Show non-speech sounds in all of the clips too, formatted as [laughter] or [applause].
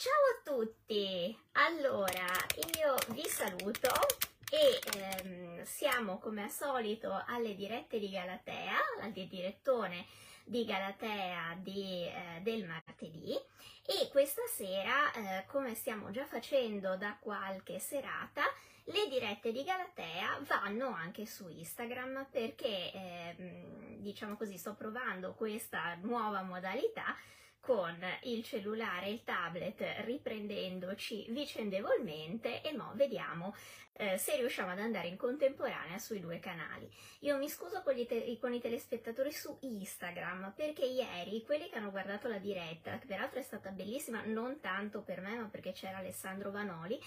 Ciao a tutti! Allora, io vi saluto e ehm, siamo come al solito alle dirette di Galatea, al direttone di Galatea di, eh, del martedì e questa sera, eh, come stiamo già facendo da qualche serata, le dirette di Galatea vanno anche su Instagram perché, eh, diciamo così, sto provando questa nuova modalità con il cellulare e il tablet riprendendoci vicendevolmente e mo vediamo eh, se riusciamo ad andare in contemporanea sui due canali. Io mi scuso con, te- con, i telespettatori su Instagram perché ieri quelli che hanno guardato la diretta, che peraltro è stata bellissima non tanto per me ma perché c'era Alessandro Vanoli,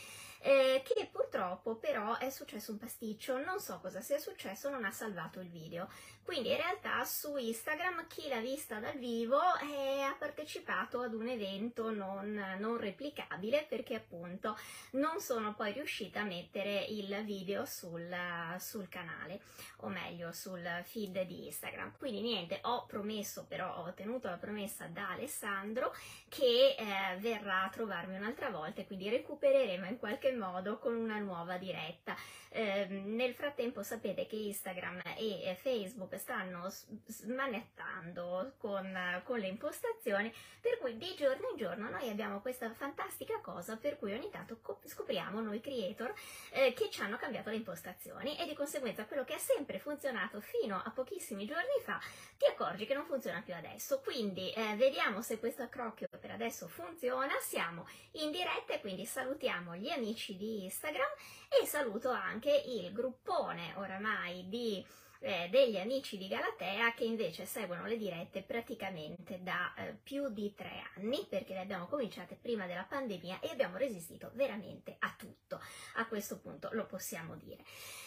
eh, che purtroppo però è successo un pasticcio, non so cosa sia successo, non ha salvato il video. Quindi in realtà su Instagram chi l'ha vista dal vivo eh, ha partecipato ad un evento non, non replicabile perché appunto non sono poi riuscita a mettere il video sul, sul canale, o meglio sul feed di Instagram. Quindi niente, ho promesso però, ho ottenuto la promessa da Alessandro che eh, verrà a trovarmi un'altra volta e quindi recupereremo in qualche modo con una nuova diretta. Eh, nel frattempo sapete che Instagram e Facebook stanno smanettando con, con, le impostazioni, per cui di giorno in giorno noi abbiamo questa fantastica cosa per cui ogni tanto scopriamo noi creator eh, che ci hanno cambiato le impostazioni e di conseguenza quello che ha sempre funzionato fino a pochissimi giorni fa ti accorgi che non funziona più adesso. Quindi eh, vediamo se questo accrocchio per adesso funziona. Siamo in diretta e quindi salutiamo gli amici di Instagram e saluto anche il gruppone oramai di eh, degli amici di Galatea che invece seguono le dirette praticamente da eh, più di tre anni perché le abbiamo cominciate prima della pandemia e abbiamo resistito veramente a tutto. A questo punto lo possiamo dire.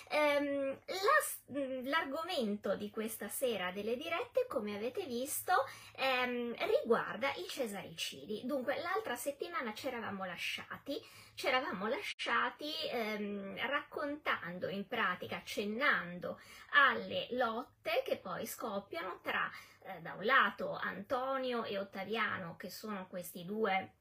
Ehm, la, l'argomento di questa sera delle dirette, come avete visto, ehm, riguarda i cesaricidi. Dunque, l'altra settimana ci eravamo lasciati, ci lasciati ehm, raccontando in pratica, accennando alle lotte che poi scoppiano tra, eh, da un lato, Antonio e Ottaviano, che sono questi due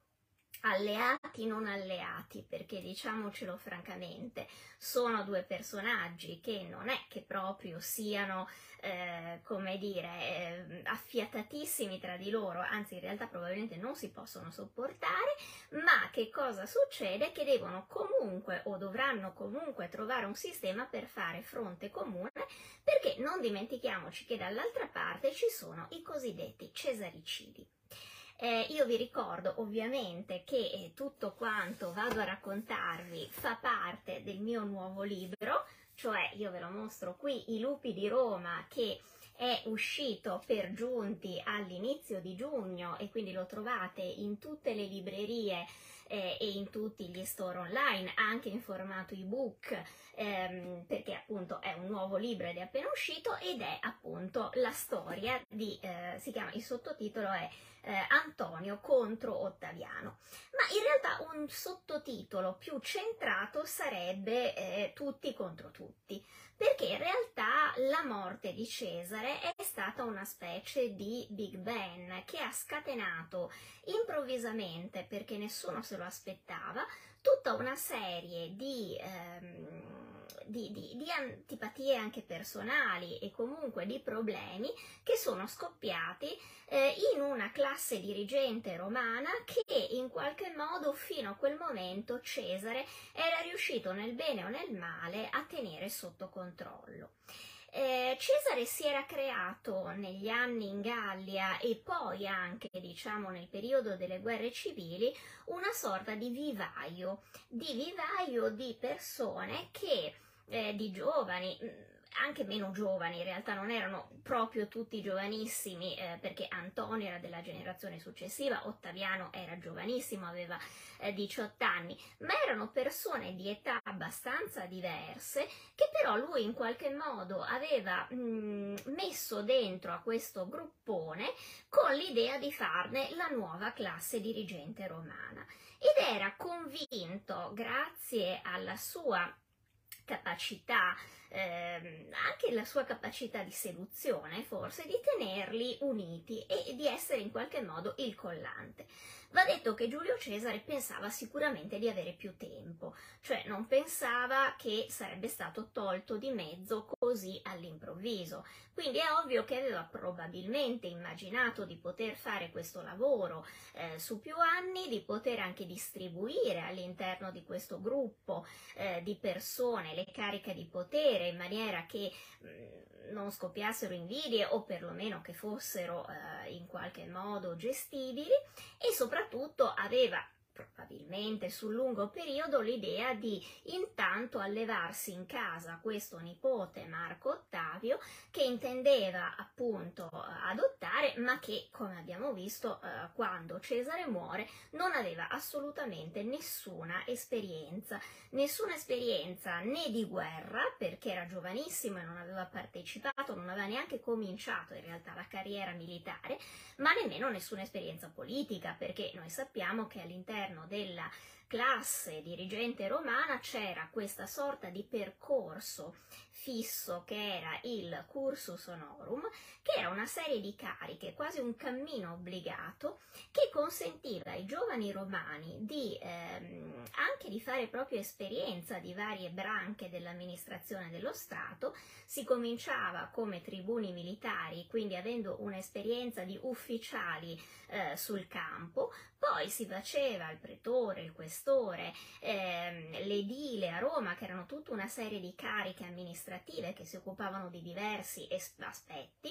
alleati non alleati, perché diciamocelo francamente, sono due personaggi che non è che proprio siano, eh, come dire, eh, affiatatissimi tra di loro, anzi in realtà probabilmente non si possono sopportare, ma che cosa succede? Che devono comunque o dovranno comunque trovare un sistema per fare fronte comune, perché non dimentichiamoci che dall'altra parte ci sono i cosiddetti cesaricidi. Eh, io vi ricordo ovviamente che eh, tutto quanto vado a raccontarvi fa parte del mio nuovo libro, cioè io ve lo mostro qui, I lupi di Roma, che è uscito per giunti all'inizio di giugno e quindi lo trovate in tutte le librerie eh, e in tutti gli store online, anche in formato ebook, ehm, perché appunto è un nuovo libro ed è appena uscito ed è appunto la storia di, eh, si chiama, il sottotitolo è eh, Antonio contro Ottaviano. Ma in realtà un sottotitolo più centrato sarebbe eh, Tutti contro tutti, perché in realtà la morte di Cesare è stata una specie di Big Bang che ha scatenato improvvisamente, perché nessuno se lo aspettava, tutta una serie di... Ehm, di, di, di, antipatie anche personali e comunque di problemi che sono scoppiati eh, in una classe dirigente romana che in qualche modo fino a quel momento Cesare era riuscito nel bene o nel male a tenere sotto controllo. Eh, Cesare si era creato negli anni in Gallia e poi anche, diciamo, nel periodo delle guerre civili, una sorta di vivaio, di vivaio di persone che eh, di giovani, mm, anche meno giovani, in realtà non erano proprio tutti giovanissimi, eh, perché Antonio era della generazione successiva, Ottaviano era giovanissimo, aveva eh, 18 anni, ma erano persone di età abbastanza diverse che però lui in qualche modo aveva mh, mm, messo dentro a questo gruppone con l'idea di farne la nuova classe dirigente romana. Ed era convinto, grazie alla sua capacità, ehm, anche la sua capacità di seduzione forse, di tenerli uniti e di essere in qualche modo il collante. Va detto che Giulio Cesare pensava sicuramente di avere più tempo, cioè non pensava che sarebbe stato tolto di mezzo così all'improvviso. Quindi è ovvio che aveva probabilmente immaginato di poter fare questo lavoro eh, su più anni, di poter anche distribuire all'interno di questo gruppo eh, di persone le cariche di potere in maniera che mm, non scoppiassero invidie o perlomeno che fossero eh, in qualche modo gestibili e soprattutto aveva probabilmente sul lungo periodo l'idea di intanto allevarsi in casa questo nipote Marco Ottavio che intendeva appunto adottare ma che come abbiamo visto eh, quando Cesare muore non aveva assolutamente nessuna esperienza. Nessuna esperienza né di guerra perché era giovanissimo e non aveva partecipato non aveva neanche cominciato in realtà la carriera militare ma nemmeno nessuna esperienza politica perché noi sappiamo che all'interno all'interno della classe dirigente romana c'era questa sorta di percorso fisso che era il cursus honorum, che era una serie di cariche, quasi un cammino obbligato, che consentiva ai giovani romani di ehm, anche di fare proprio esperienza di varie branche dell'amministrazione dello Stato. Si cominciava come tribuni militari, quindi avendo un'esperienza di ufficiali eh, sul campo, poi si faceva il pretore, il questore, ehm, l'edile a Roma, che erano tutta una serie di cariche amministrative che si occupavano di diversi aspetti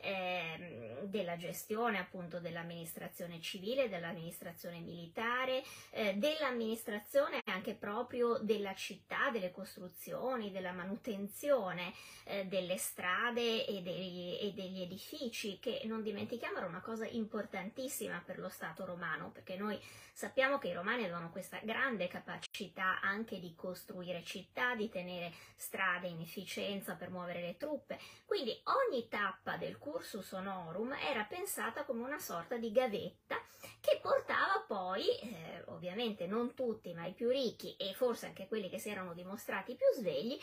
ehm, della gestione appunto dell'amministrazione civile, dell'amministrazione militare, eh, dell'amministrazione anche proprio della città, delle costruzioni, della manutenzione eh, delle strade e degli, e degli edifici, che non dimentichiamo era una cosa importantissima per lo Stato romano, perché noi sappiamo che i romani avevano questa grande capacità anche di costruire città, di tenere strade in efficienza per muovere le truppe, quindi ogni tappa del cursus honorum era pensata come una sorta di gavetta che portava poi, eh, ovviamente non tutti, ma i più ricchi e forse anche quelli che si erano dimostrati più svegli,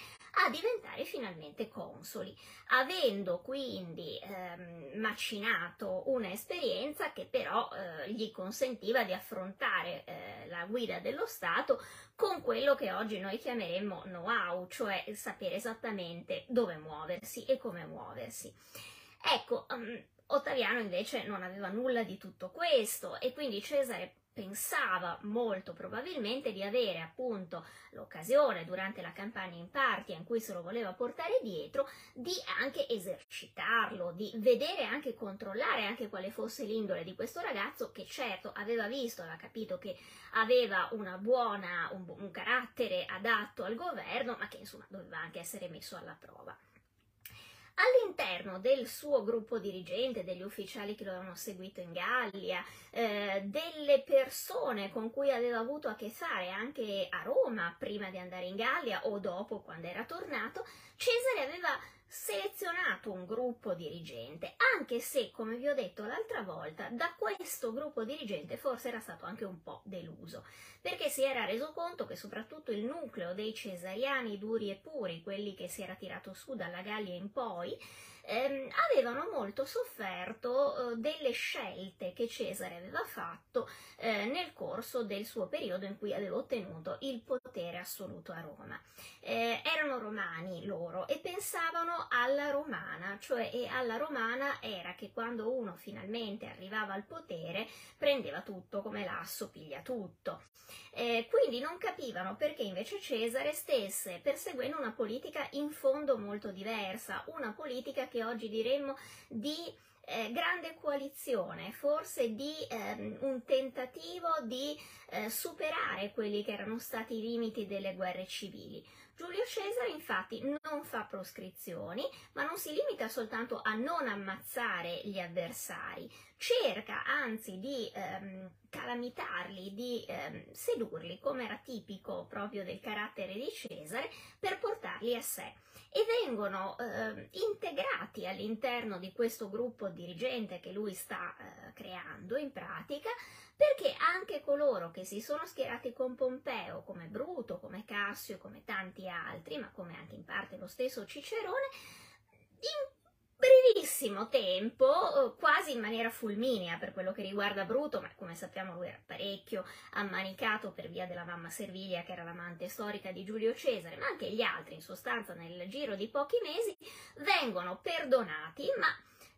a diventare finalmente consoli, avendo quindi ehm, macinato un'esperienza che però eh, gli consentiva di affrontare eh, la guida dello Stato con quello che oggi noi chiameremmo know-how, cioè sapere esattamente dove muoversi e come muoversi. Ecco, um, Ottaviano invece non aveva nulla di tutto questo e quindi Cesare pensava molto probabilmente di avere appunto l'occasione durante la campagna in Partia in cui se lo voleva portare dietro di anche esercitarlo, di vedere anche controllare anche quale fosse l'indole di questo ragazzo che certo aveva visto, aveva capito che aveva buona, un, un carattere adatto al governo ma che insomma doveva anche essere messo alla prova. All'interno del suo gruppo dirigente, degli ufficiali che lo avevano seguito in Gallia, eh, delle persone con cui aveva avuto a che fare anche a Roma prima di andare in Gallia o dopo quando era tornato, Cesare aveva selezionato un gruppo dirigente, anche se, come vi ho detto l'altra volta, da questo gruppo dirigente forse era stato anche un po' deluso, perché si era reso conto che soprattutto il nucleo dei cesariani duri e puri, quelli che si era tirato su dalla Gallia in poi, ehm, avevano molto sofferto eh, delle scelte che Cesare aveva fatto eh, nel corso del suo periodo in cui aveva ottenuto il potere assoluto a Roma. Eh, erano romani loro e pensavano alla romana, cioè e alla romana era che quando uno finalmente arrivava al potere prendeva tutto come l'asso piglia tutto. Eh, quindi non capivano perché invece Cesare stesse perseguendo una politica in fondo molto diversa, una politica che oggi diremmo di eh, grande coalizione, forse di ehm, un tentativo di eh, superare quelli che erano stati i limiti delle guerre civili. Giulio Cesare infatti non fa proscrizioni, ma non si limita soltanto a non ammazzare gli avversari, cerca anzi di ehm, calamitarli, di ehm, sedurli, come era tipico proprio del carattere di Cesare, per portarli a sé. E vengono eh, integrati all'interno di questo gruppo dirigente che lui sta eh, creando in pratica, perché anche coloro che si sono schierati con Pompeo, come Bruto, come Cassio, come tanti altri, ma come anche in parte lo stesso Cicerone, in brevissimo tempo, eh, quasi in maniera fulminea per quello che riguarda Bruto, ma come sappiamo lui era parecchio ammanicato per via della mamma Servilia che era l'amante storica di Giulio Cesare, ma anche gli altri in sostanza nel giro di pochi mesi vengono perdonati, ma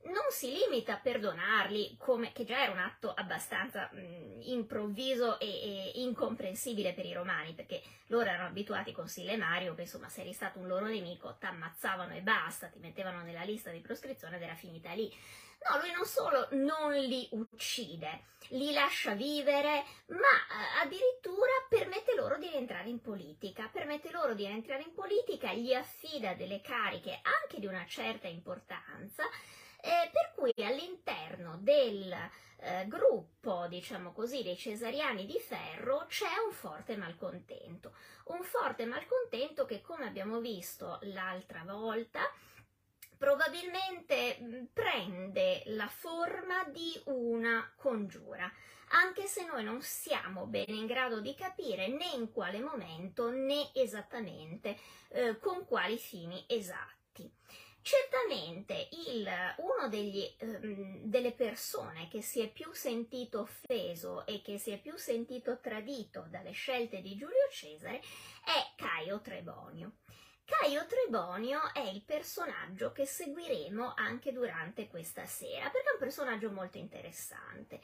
non si limita a perdonarli, come, che già era un atto abbastanza mh, improvviso e, e, incomprensibile per i romani, perché loro erano abituati con Sille Mario che insomma se eri stato un loro nemico ti ammazzavano e basta, ti mettevano nella lista di proscrizione ed era finita lì. No, lui non solo non li uccide, li lascia vivere, ma eh, addirittura permette loro di rientrare in politica, permette loro di rientrare in politica, gli affida delle cariche anche di una certa importanza eh, per cui all'interno del eh, gruppo, diciamo così, dei cesariani di ferro c'è un forte malcontento, un forte malcontento che come abbiamo visto l'altra volta probabilmente mm, prende la forma di una congiura, anche se noi non siamo bene in grado di capire né in quale momento né esattamente eh, con quali fini esatti. Certamente il, uno degli, um, delle persone che si è più sentito offeso e che si è più sentito tradito dalle scelte di Giulio Cesare è Caio Trebonio. Caio Trebonio è il personaggio che seguiremo anche durante questa sera, perché è un personaggio molto interessante.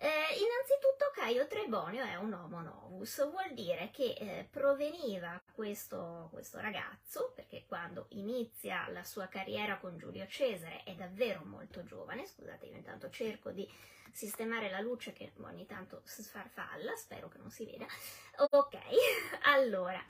Eh, innanzitutto Caio Trebonio è un homo novus, vuol dire che eh, proveniva questo, questo ragazzo, perché quando inizia la sua carriera con Giulio Cesare è davvero molto giovane, scusate io intanto cerco di sistemare la luce che ogni tanto sfarfalla, spero che non si veda. Ok, [laughs] allora,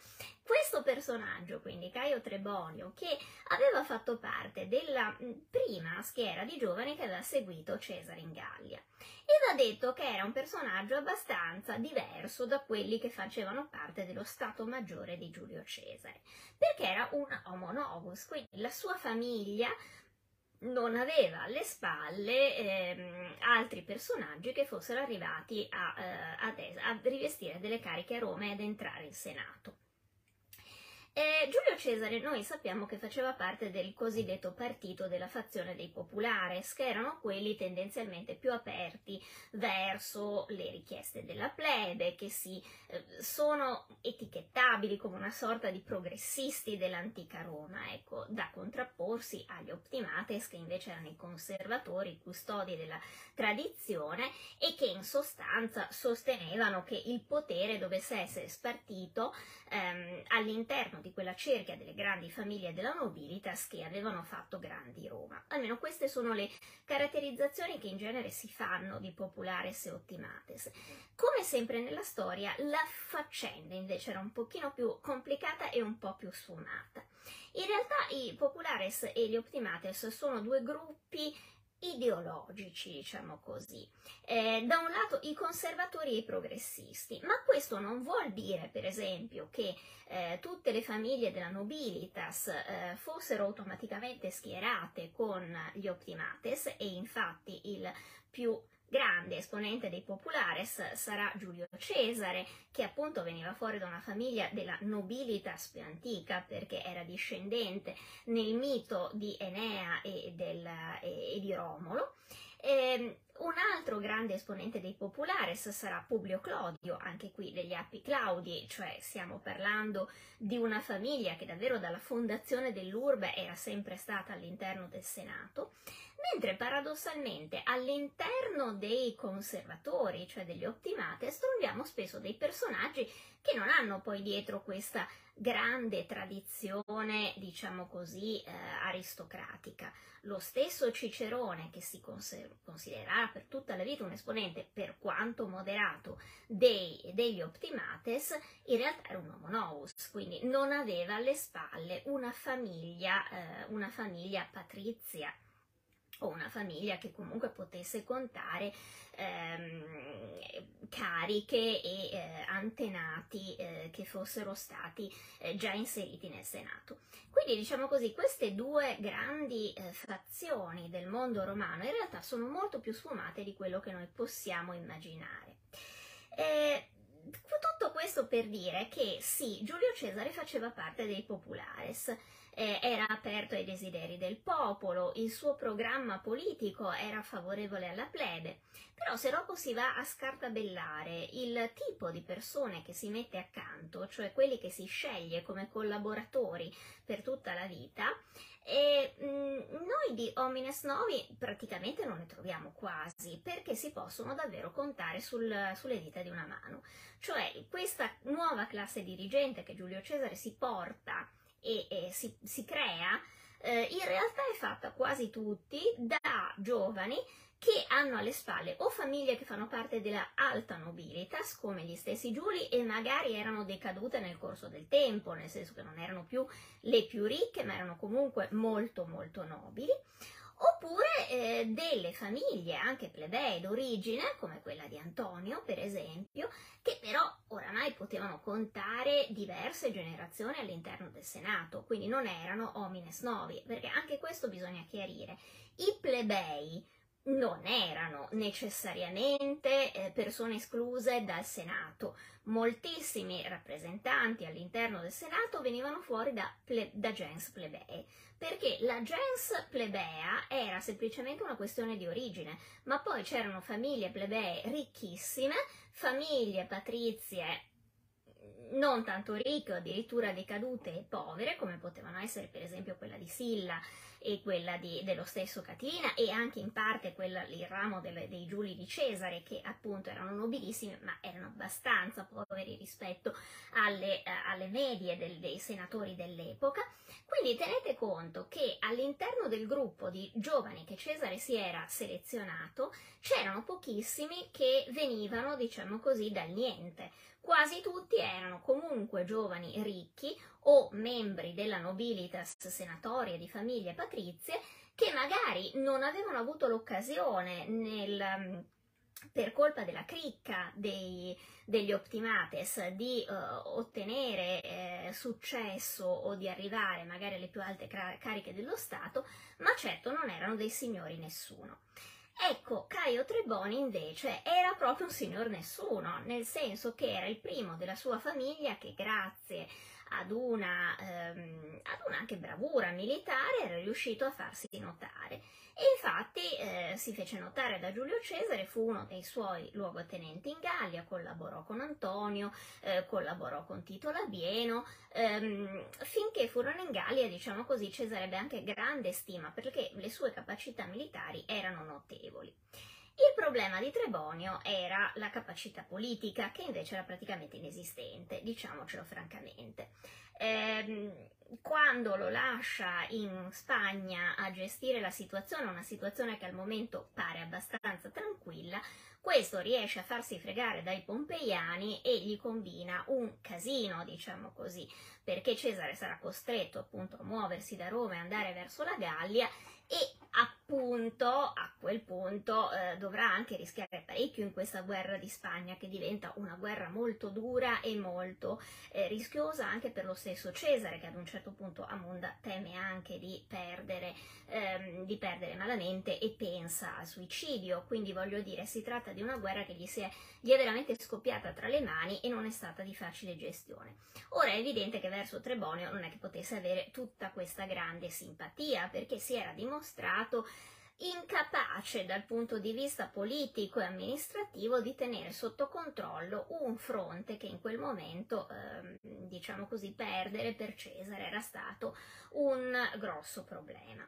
questo personaggio, quindi Caio Trebonio, che aveva fatto parte della prima schiera di giovani che aveva seguito Cesare in Gallia, e va detto che era un personaggio abbastanza diverso da quelli che facevano parte dello Stato Maggiore di Giulio Cesare, perché era un homo novus, quindi la sua famiglia non aveva alle spalle ehm, altri personaggi che fossero arrivati a, eh, a, a rivestire delle cariche a Roma e ad entrare in Senato. Eh, Giulio Cesare noi sappiamo che faceva parte del cosiddetto partito della fazione dei populares, che erano quelli tendenzialmente più aperti verso le richieste della plebe, che si eh, sono etichettabili come una sorta di progressisti dell'antica Roma, ecco, da contrapporsi agli optimates, che invece erano i conservatori, i custodi della tradizione e che in sostanza sostenevano che il potere dovesse essere spartito ehm, all'interno di quella cerchia delle grandi famiglie della nobilitas che avevano fatto grandi Roma. Almeno queste sono le caratterizzazioni che in genere si fanno di populares e optimates. Come sempre nella storia, la faccenda invece era un pochino più complicata e un po' più sfumata. In realtà i populares e gli optimates sono due gruppi ideologici, diciamo così. Eh, da un lato i conservatori e i progressisti, ma questo non vuol dire, per esempio, che eh, tutte le famiglie della nobilitas eh, fossero automaticamente schierate con gli optimates e infatti il più grande esponente dei populares sarà Giulio Cesare, che appunto veniva fuori da una famiglia della nobilitas più antica, perché era discendente nel mito di Enea e, del, e, di Romolo. E, ehm, un altro grande esponente dei populares sarà Publio Clodio, anche qui degli Appi Claudi, cioè stiamo parlando di una famiglia che davvero dalla fondazione dell'urbe era sempre stata all'interno del Senato mentre paradossalmente all'interno dei conservatori, cioè degli optimates, troviamo spesso dei personaggi che non hanno poi dietro questa grande tradizione, diciamo così, eh, aristocratica. Lo stesso Cicerone, che si considererà per tutta la vita un esponente, per quanto moderato, dei, degli optimates, in realtà era un uomo novus, quindi non aveva alle spalle una famiglia, eh, una famiglia patrizia o una famiglia che comunque potesse contare ehm, cariche e eh, antenati eh, che fossero stati eh, già inseriti nel Senato. Quindi diciamo così, queste due grandi eh, fazioni del mondo romano in realtà sono molto più sfumate di quello che noi possiamo immaginare. Tutto questo per dire che sì, Giulio Cesare faceva parte dei populares, eh, era aperto ai desideri del popolo, il suo programma politico era favorevole alla plebe, però se dopo si va a scartabellare il tipo di persone che si mette accanto, cioè quelli che si sceglie come collaboratori per tutta la vita, e mm, noi di Homines Novi praticamente non ne troviamo quasi, perché si possono davvero contare sul, sulle dita di una mano. Cioè questa nuova classe dirigente che Giulio Cesare si porta e, e si, si, crea, eh, in realtà è fatta quasi tutti da giovani che hanno alle spalle o famiglie che fanno parte della alta nobilitas, come gli stessi Giuli, e magari erano decadute nel corso del tempo, nel senso che non erano più le più ricche, ma erano comunque molto molto nobili, oppure eh, delle famiglie anche plebee d'origine, come quella di Antonio per esempio, che però oramai potevano contare diverse generazioni all'interno del Senato, quindi non erano homines novi, perché anche questo bisogna chiarire. I plebei non erano necessariamente eh, persone escluse dal Senato. Moltissimi rappresentanti all'interno del Senato venivano fuori da, ple- da gens plebei, perché la gens plebea era semplicemente una questione di origine, ma poi c'erano famiglie plebee ricchissime, famiglie patrizie non tanto ricche addirittura decadute e povere, come potevano essere per esempio quella di Silla e quella di, dello stesso Catilina e anche in parte quella, il ramo delle, dei Giuli di Cesare che appunto erano nobilissimi ma erano abbastanza poveri rispetto alle, eh, alle medie del, dei senatori dell'epoca. Quindi tenete conto che all'interno del gruppo di giovani che Cesare si era selezionato c'erano pochissimi che venivano, diciamo così, dal niente. Quasi tutti erano comunque giovani ricchi o membri della nobilitas senatoria di famiglie patrizie che magari non avevano avuto l'occasione nel, per colpa della cricca dei, degli optimates di uh, ottenere eh, successo o di arrivare magari alle più alte cariche dello Stato, ma certo non erano dei signori nessuno. Ecco, Caio Treboni invece era proprio un signor nessuno, nel senso che era il primo della sua famiglia che grazie ad una, ehm, ad una anche bravura militare era riuscito a farsi notare. E infatti eh, si fece notare da Giulio Cesare, fu uno dei suoi luogotenenti in Gallia, collaborò con Antonio, eh, collaborò con Tito Labieno, ehm, finché furono in Gallia, diciamo così, Cesare ebbe anche grande stima perché le sue capacità militari erano notevoli. Il problema di Trebonio era la capacità politica, che invece era praticamente inesistente, diciamocelo francamente. Eh, quando lo lascia in Spagna a gestire la situazione, una situazione che al momento pare abbastanza tranquilla, questo riesce a farsi fregare dai pompeiani e gli combina un casino, diciamo così, perché Cesare sarà costretto appunto a muoversi da Roma e andare verso la Gallia e appunto a quel punto eh, dovrà anche rischiare parecchio in questa guerra di Spagna che diventa una guerra molto dura e molto eh, rischiosa anche per lo stesso Cesare che ad un certo punto Amunda teme anche di perdere, ehm, di perdere malamente e pensa al suicidio. Quindi voglio dire si tratta di una guerra che gli, è, gli è veramente scoppiata tra le mani e non è stata di facile gestione. Ora è evidente che verso Trebonio non è che potesse avere tutta questa grande simpatia perché si era dimostrato incapace dal punto di vista politico e amministrativo di tenere sotto controllo un fronte che in quel momento, eh, diciamo così, perdere per Cesare era stato un grosso problema.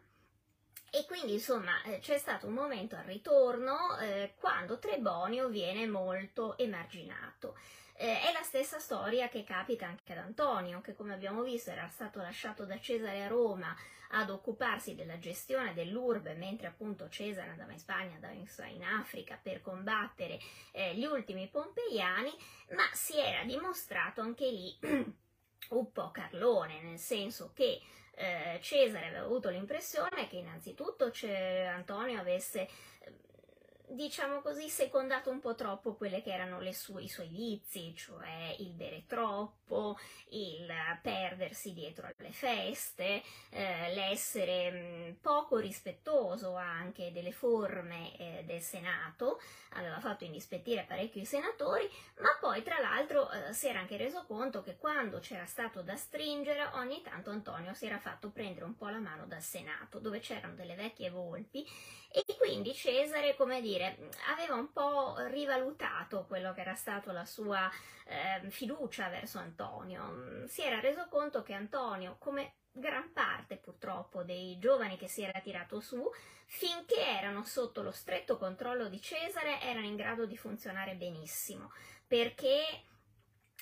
E quindi insomma eh, c'è stato un momento al ritorno eh, quando Trebonio viene molto emarginato. Eh, è la stessa storia che capita anche ad Antonio, che come abbiamo visto era stato lasciato da Cesare a Roma ad occuparsi della gestione dell'urbe, mentre appunto Cesare andava in Spagna, andava in Africa per combattere eh, gli ultimi pompeiani, ma si era dimostrato anche lì [clears throat] un po' Carlone, nel senso che eh, Cesare aveva avuto l'impressione che innanzitutto Antonio avesse diciamo così, secondato un po' troppo quelli che erano sue, i suoi vizi, cioè il bere troppo, il perdersi dietro alle feste, eh, l'essere mh, poco rispettoso anche delle forme eh, del Senato, aveva fatto indispettire parecchio i senatori, ma poi tra l'altro eh, si era anche reso conto che quando c'era stato da stringere, ogni tanto Antonio si era fatto prendere un po' la mano dal Senato, dove c'erano delle vecchie volpi e quindi Cesare, come dire, aveva un po' rivalutato quello che era stata la sua eh, fiducia verso Antonio. Si era reso conto che Antonio, come gran parte purtroppo dei giovani che si era tirato su, finché erano sotto lo stretto controllo di Cesare, erano in grado di funzionare benissimo, perché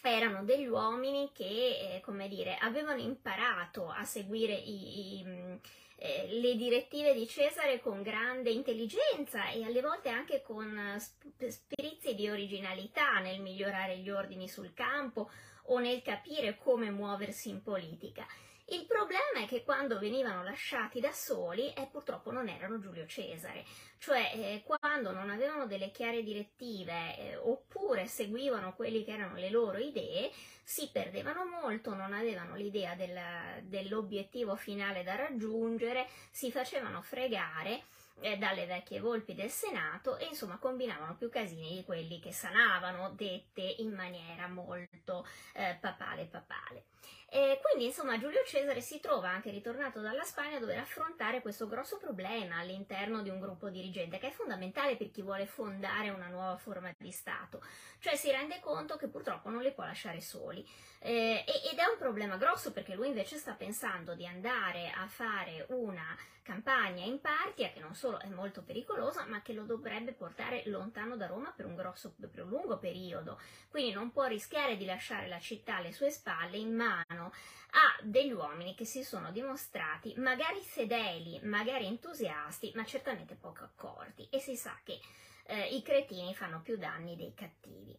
erano degli uomini che, eh, come dire, avevano imparato a seguire i, i eh, le direttive di Cesare con grande intelligenza e alle volte anche con eh, spirizi di originalità nel migliorare gli ordini sul campo o nel capire come muoversi in politica. Il problema è che quando venivano lasciati da soli, eh, purtroppo non erano Giulio Cesare, cioè eh, quando non avevano delle chiare direttive eh, oppure seguivano quelli che erano le loro idee, si perdevano molto, non avevano l'idea del, dell'obiettivo finale da raggiungere, si facevano fregare eh, dalle vecchie volpi del Senato e insomma combinavano più casini di quelli che sanavano, dette in maniera molto eh, papale papale. E quindi insomma Giulio Cesare si trova anche ritornato dalla Spagna a dover affrontare questo grosso problema all'interno di un gruppo dirigente che è fondamentale per chi vuole fondare una nuova forma di Stato, cioè si rende conto che purtroppo non li può lasciare soli. Eh, ed è un problema grosso perché lui invece sta pensando di andare a fare una campagna in Partia che non solo è molto pericolosa ma che lo dovrebbe portare lontano da Roma per un, grosso, per un lungo periodo, quindi non può rischiare di lasciare la città alle sue spalle in mano mano a degli uomini che si sono dimostrati magari fedeli, magari entusiasti, ma certamente poco accorti e si sa che eh, i cretini fanno più danni dei cattivi.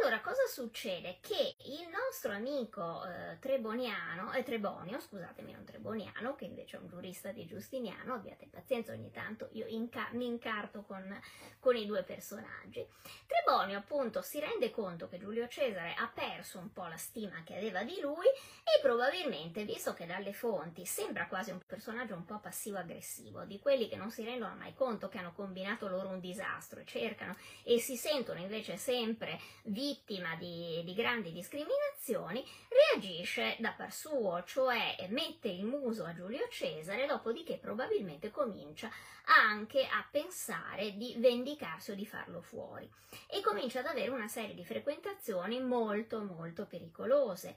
Allora, cosa succede? Che il nostro amico eh, Treboniano, eh, Trebonio, scusatemi, non Treboniano, che invece è un giurista di Giustiniano, abbiate pazienza ogni tanto, io inca- mi incarto con, con i due personaggi. Trebonio appunto si rende conto che Giulio Cesare ha perso un po' la stima che aveva di lui e probabilmente, visto che dalle fonti sembra quasi un personaggio un po' passivo-aggressivo, di quelli che non si rendono mai conto che hanno combinato loro un disastro e cercano e si sentono invece sempre vittima di, di grandi discriminazioni, reagisce da par suo, cioè mette il muso a Giulio Cesare, dopodiché probabilmente comincia anche a pensare di vendicarsi o di farlo fuori e comincia ad avere una serie di frequentazioni molto molto pericolose.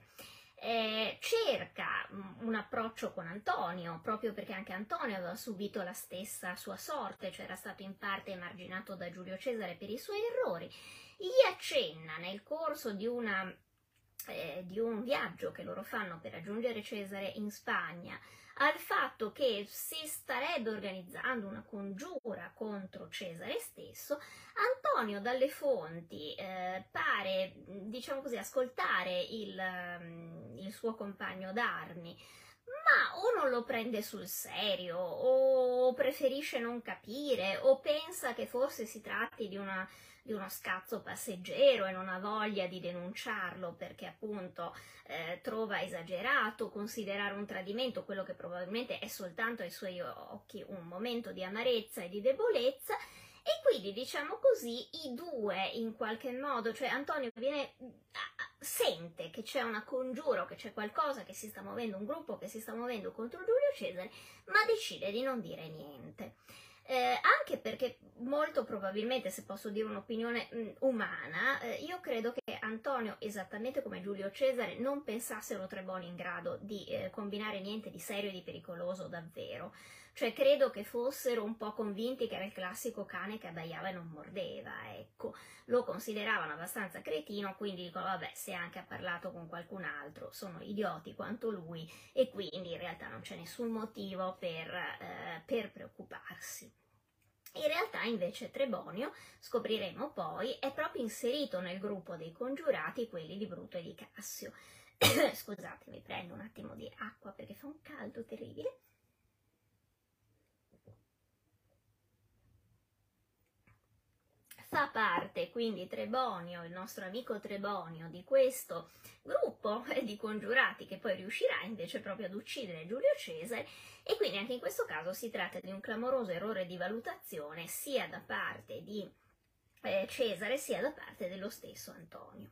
Eh, cerca un approccio con Antonio, proprio perché anche Antonio aveva subito la stessa sua sorte, cioè era stato in parte emarginato da Giulio Cesare per i suoi errori, gli accenna nel corso di, una, eh, di un viaggio che loro fanno per raggiungere Cesare in Spagna al fatto che si starebbe organizzando una congiura contro Cesare stesso, Antonio dalle fonti eh, pare, diciamo così, ascoltare il, mm, il suo compagno d'armi, ma o non lo prende sul serio, o preferisce non capire, o pensa che forse si tratti di una di uno scazzo passeggero e non ha voglia di denunciarlo perché appunto eh, trova esagerato considerare un tradimento quello che probabilmente è soltanto ai suoi occhi un momento di amarezza e di debolezza. E quindi diciamo così i due in qualche modo, cioè Antonio viene, sente che c'è una congiura, che c'è qualcosa che si sta muovendo, un gruppo che si sta muovendo contro Giulio Cesare, ma decide di non dire niente eh, anche perché molto probabilmente, se posso dire un'opinione mh, mm, umana, eh, io credo che Antonio, esattamente come Giulio Cesare, non pensassero Treboni in grado di eh, combinare niente di serio e di pericoloso davvero. Cioè, credo che fossero un po' convinti che era il classico cane che abbaiava e non mordeva, ecco. Lo consideravano abbastanza cretino, quindi dicono, vabbè, se anche ha parlato con qualcun altro, sono idioti quanto lui, e quindi in realtà non c'è nessun motivo per, eh, per preoccuparsi. In realtà invece Trebonio, scopriremo poi, è proprio inserito nel gruppo dei congiurati, quelli di Bruto e di Cassio. [coughs] Scusatemi, prendo un attimo di acqua perché fa un caldo terribile. Fa parte quindi Trebonio, il nostro amico Trebonio, di questo gruppo [laughs] di congiurati che poi riuscirà invece proprio ad uccidere Giulio Cesare e quindi anche in questo caso si tratta di un clamoroso errore di valutazione sia da parte di eh, Cesare sia da parte dello stesso Antonio.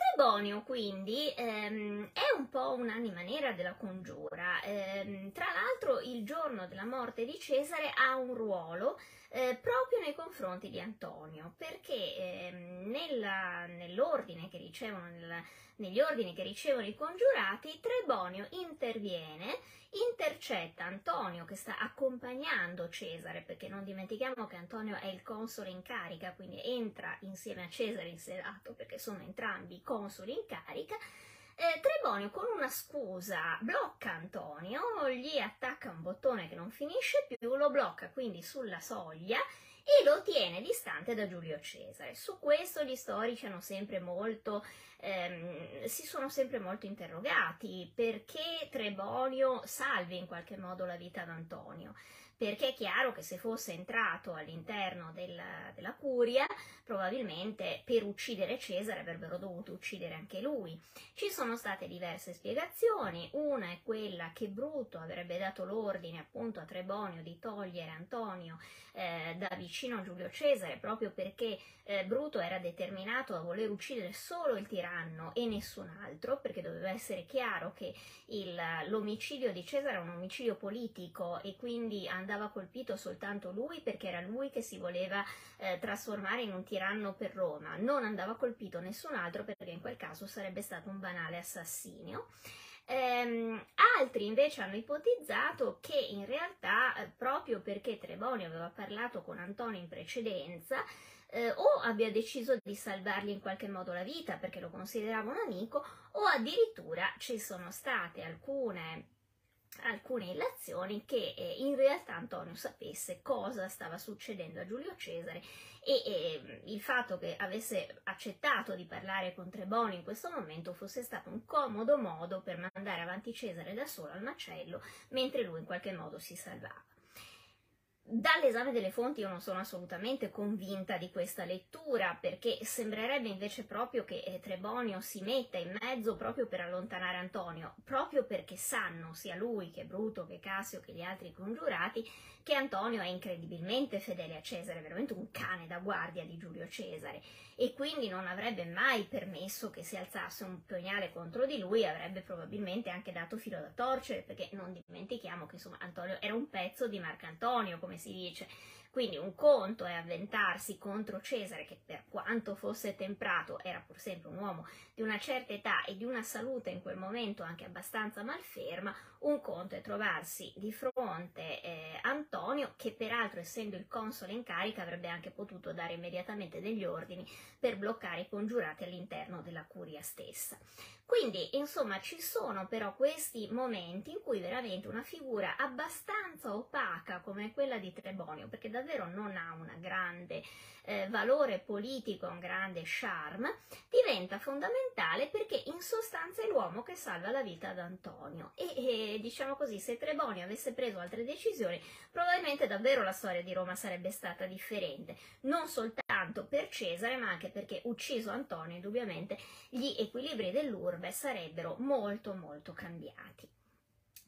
Trebonio quindi ehm, è un po' un'anima nera della congiura, ehm, tra l'altro il giorno della morte di Cesare ha un ruolo eh, proprio nei confronti di Antonio, perché eh, nella, che ricevono, nel, negli ordini che ricevono i congiurati, Trebonio interviene, intercetta Antonio che sta accompagnando Cesare, perché non dimentichiamo che Antonio è il console in carica, quindi entra insieme a Cesare in senato, perché sono entrambi consoli in carica, eh, Trebonio con una scusa blocca Antonio, gli attacca un bottone che non finisce più, lo blocca quindi sulla soglia e lo tiene distante da Giulio Cesare. Su questo gli storici molto, ehm, si sono sempre molto interrogati perché Trebonio salvi in qualche modo la vita d'Antonio perché è chiaro che se fosse entrato all'interno della, della, curia, probabilmente per uccidere Cesare avrebbero dovuto uccidere anche lui. Ci sono state diverse spiegazioni, una è quella che Bruto avrebbe dato l'ordine appunto a Trebonio di togliere Antonio eh, da vicino a Giulio Cesare, proprio perché eh, Bruto era determinato a voler uccidere solo il tiranno e nessun altro, perché doveva essere chiaro che il, l'omicidio di Cesare è un omicidio politico e quindi andava colpito soltanto lui perché era lui che si voleva eh, trasformare in un tiranno per Roma, non andava colpito nessun altro perché in quel caso sarebbe stato un banale assassinio. Ehm, altri invece hanno ipotizzato che in realtà eh, proprio perché Trebonio aveva parlato con Antonio in precedenza, eh, o abbia deciso di salvargli in qualche modo la vita perché lo considerava un amico, o addirittura ci sono state alcune alcune illazioni che eh, in realtà Antonio sapesse cosa stava succedendo a Giulio Cesare e, e, il fatto che avesse accettato di parlare con Treboni in questo momento fosse stato un comodo modo per mandare avanti Cesare da solo al macello mentre lui in qualche modo si salvava. Dall'esame delle fonti io non sono assolutamente convinta di questa lettura perché sembrerebbe invece proprio che eh, Trebonio si metta in mezzo proprio per allontanare Antonio, proprio perché sanno sia lui che Bruto che Cassio che gli altri congiurati che Antonio è incredibilmente fedele a Cesare, veramente un cane da guardia di Giulio Cesare. E quindi non avrebbe mai permesso che si alzasse un pugnale contro di lui, avrebbe probabilmente anche dato filo da torcere perché non dimentichiamo che insomma Antonio era un pezzo di Marcantonio come si dice quindi un conto è avventarsi contro Cesare, che per quanto fosse temprato era pur sempre un uomo di una certa età e di una salute in quel momento anche abbastanza malferma, un conto è trovarsi di fronte eh, Antonio, che peraltro essendo il console in carica avrebbe anche potuto dare immediatamente degli ordini per bloccare i congiurati all'interno della curia stessa. Quindi, insomma, ci sono però questi momenti in cui veramente una figura abbastanza opaca come quella di Trebonio, perché davvero non ha un grande eh, valore politico, un grande charme, diventa fondamentale perché in sostanza è l'uomo che salva la vita ad Antonio. E, e diciamo così, se Trebonio avesse preso altre decisioni, probabilmente davvero la storia di Roma sarebbe stata differente, non soltanto per Cesare, ma anche perché ucciso Antonio, indubbiamente gli equilibri dell'urbe sarebbero molto molto cambiati.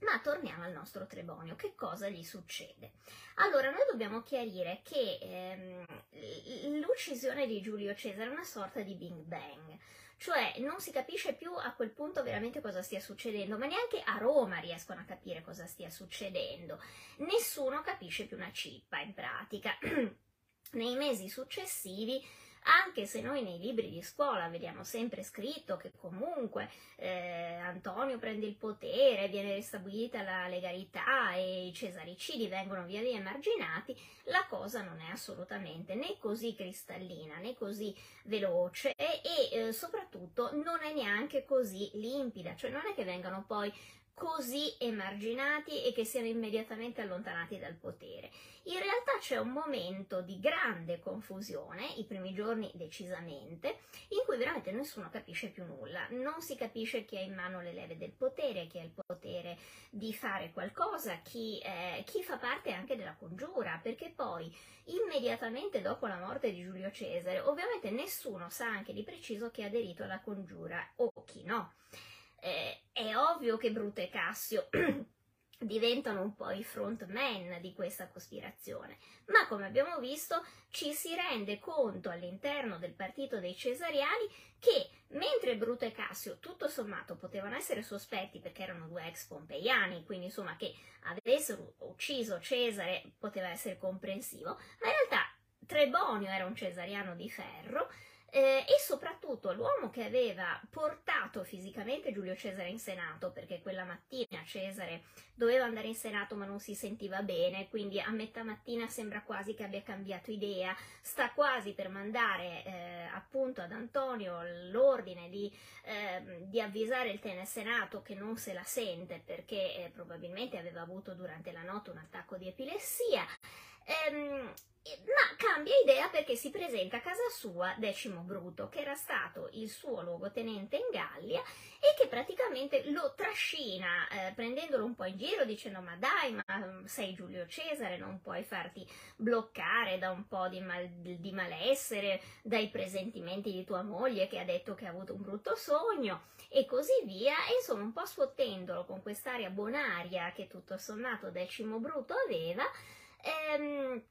Ma torniamo al nostro Trebonio, che cosa gli succede? Allora, noi dobbiamo chiarire che ehm, l'uccisione di Giulio Cesare è una sorta di Big Bang, cioè non si capisce più a quel punto veramente cosa stia succedendo, ma neanche a Roma riescono a capire cosa stia succedendo. Nessuno capisce più una cippa in pratica. [clears throat] Nei mesi successivi anche se noi nei libri di scuola vediamo sempre scritto che comunque eh, Antonio prende il potere, viene ristabilita la legalità e i cesaricidi vengono via via emarginati, la cosa non è assolutamente né così cristallina né così veloce e, eh, soprattutto non è neanche così limpida, cioè non è che vengano poi così emarginati e che siano immediatamente allontanati dal potere. In realtà c'è un momento di grande confusione, i primi giorni decisamente, in cui veramente nessuno capisce più nulla, non si capisce chi ha in mano le leve del potere, chi ha il potere di fare qualcosa, chi, eh, chi fa parte anche della congiura, perché poi immediatamente dopo la morte di Giulio Cesare, ovviamente nessuno sa anche di preciso chi ha aderito alla congiura o chi no eh, è ovvio che Bruto e Cassio [clears throat] diventano un po' i frontman di questa cospirazione, ma come abbiamo visto ci si rende conto all'interno del partito dei cesariani che mentre Bruto e Cassio tutto sommato potevano essere sospetti perché erano due ex pompeiani, quindi insomma che avessero ucciso Cesare poteva essere comprensivo, ma in realtà Trebonio era un cesariano di ferro, eh, e soprattutto l'uomo che aveva portato fisicamente Giulio Cesare in Senato, perché quella mattina Cesare doveva andare in Senato ma non si sentiva bene, quindi a metà mattina sembra quasi che abbia cambiato idea, sta quasi per mandare eh, appunto ad Antonio l'ordine di, eh, di, avvisare il Tene Senato che non se la sente perché eh, probabilmente aveva avuto durante la notte un attacco di epilessia. Ehm, ma cambia idea perché si presenta a casa sua Decimo Bruto, che era stato il suo luogotenente in Gallia e che praticamente lo trascina eh, prendendolo un po' in giro dicendo ma dai ma mm, sei Giulio Cesare non puoi farti bloccare da un po' di, mal, di malessere dai presentimenti di tua moglie che ha detto che ha avuto un brutto sogno e così via. E insomma un po' sfottendolo con quest'aria bonaria che tutto sommato Decimo Bruto aveva ehm,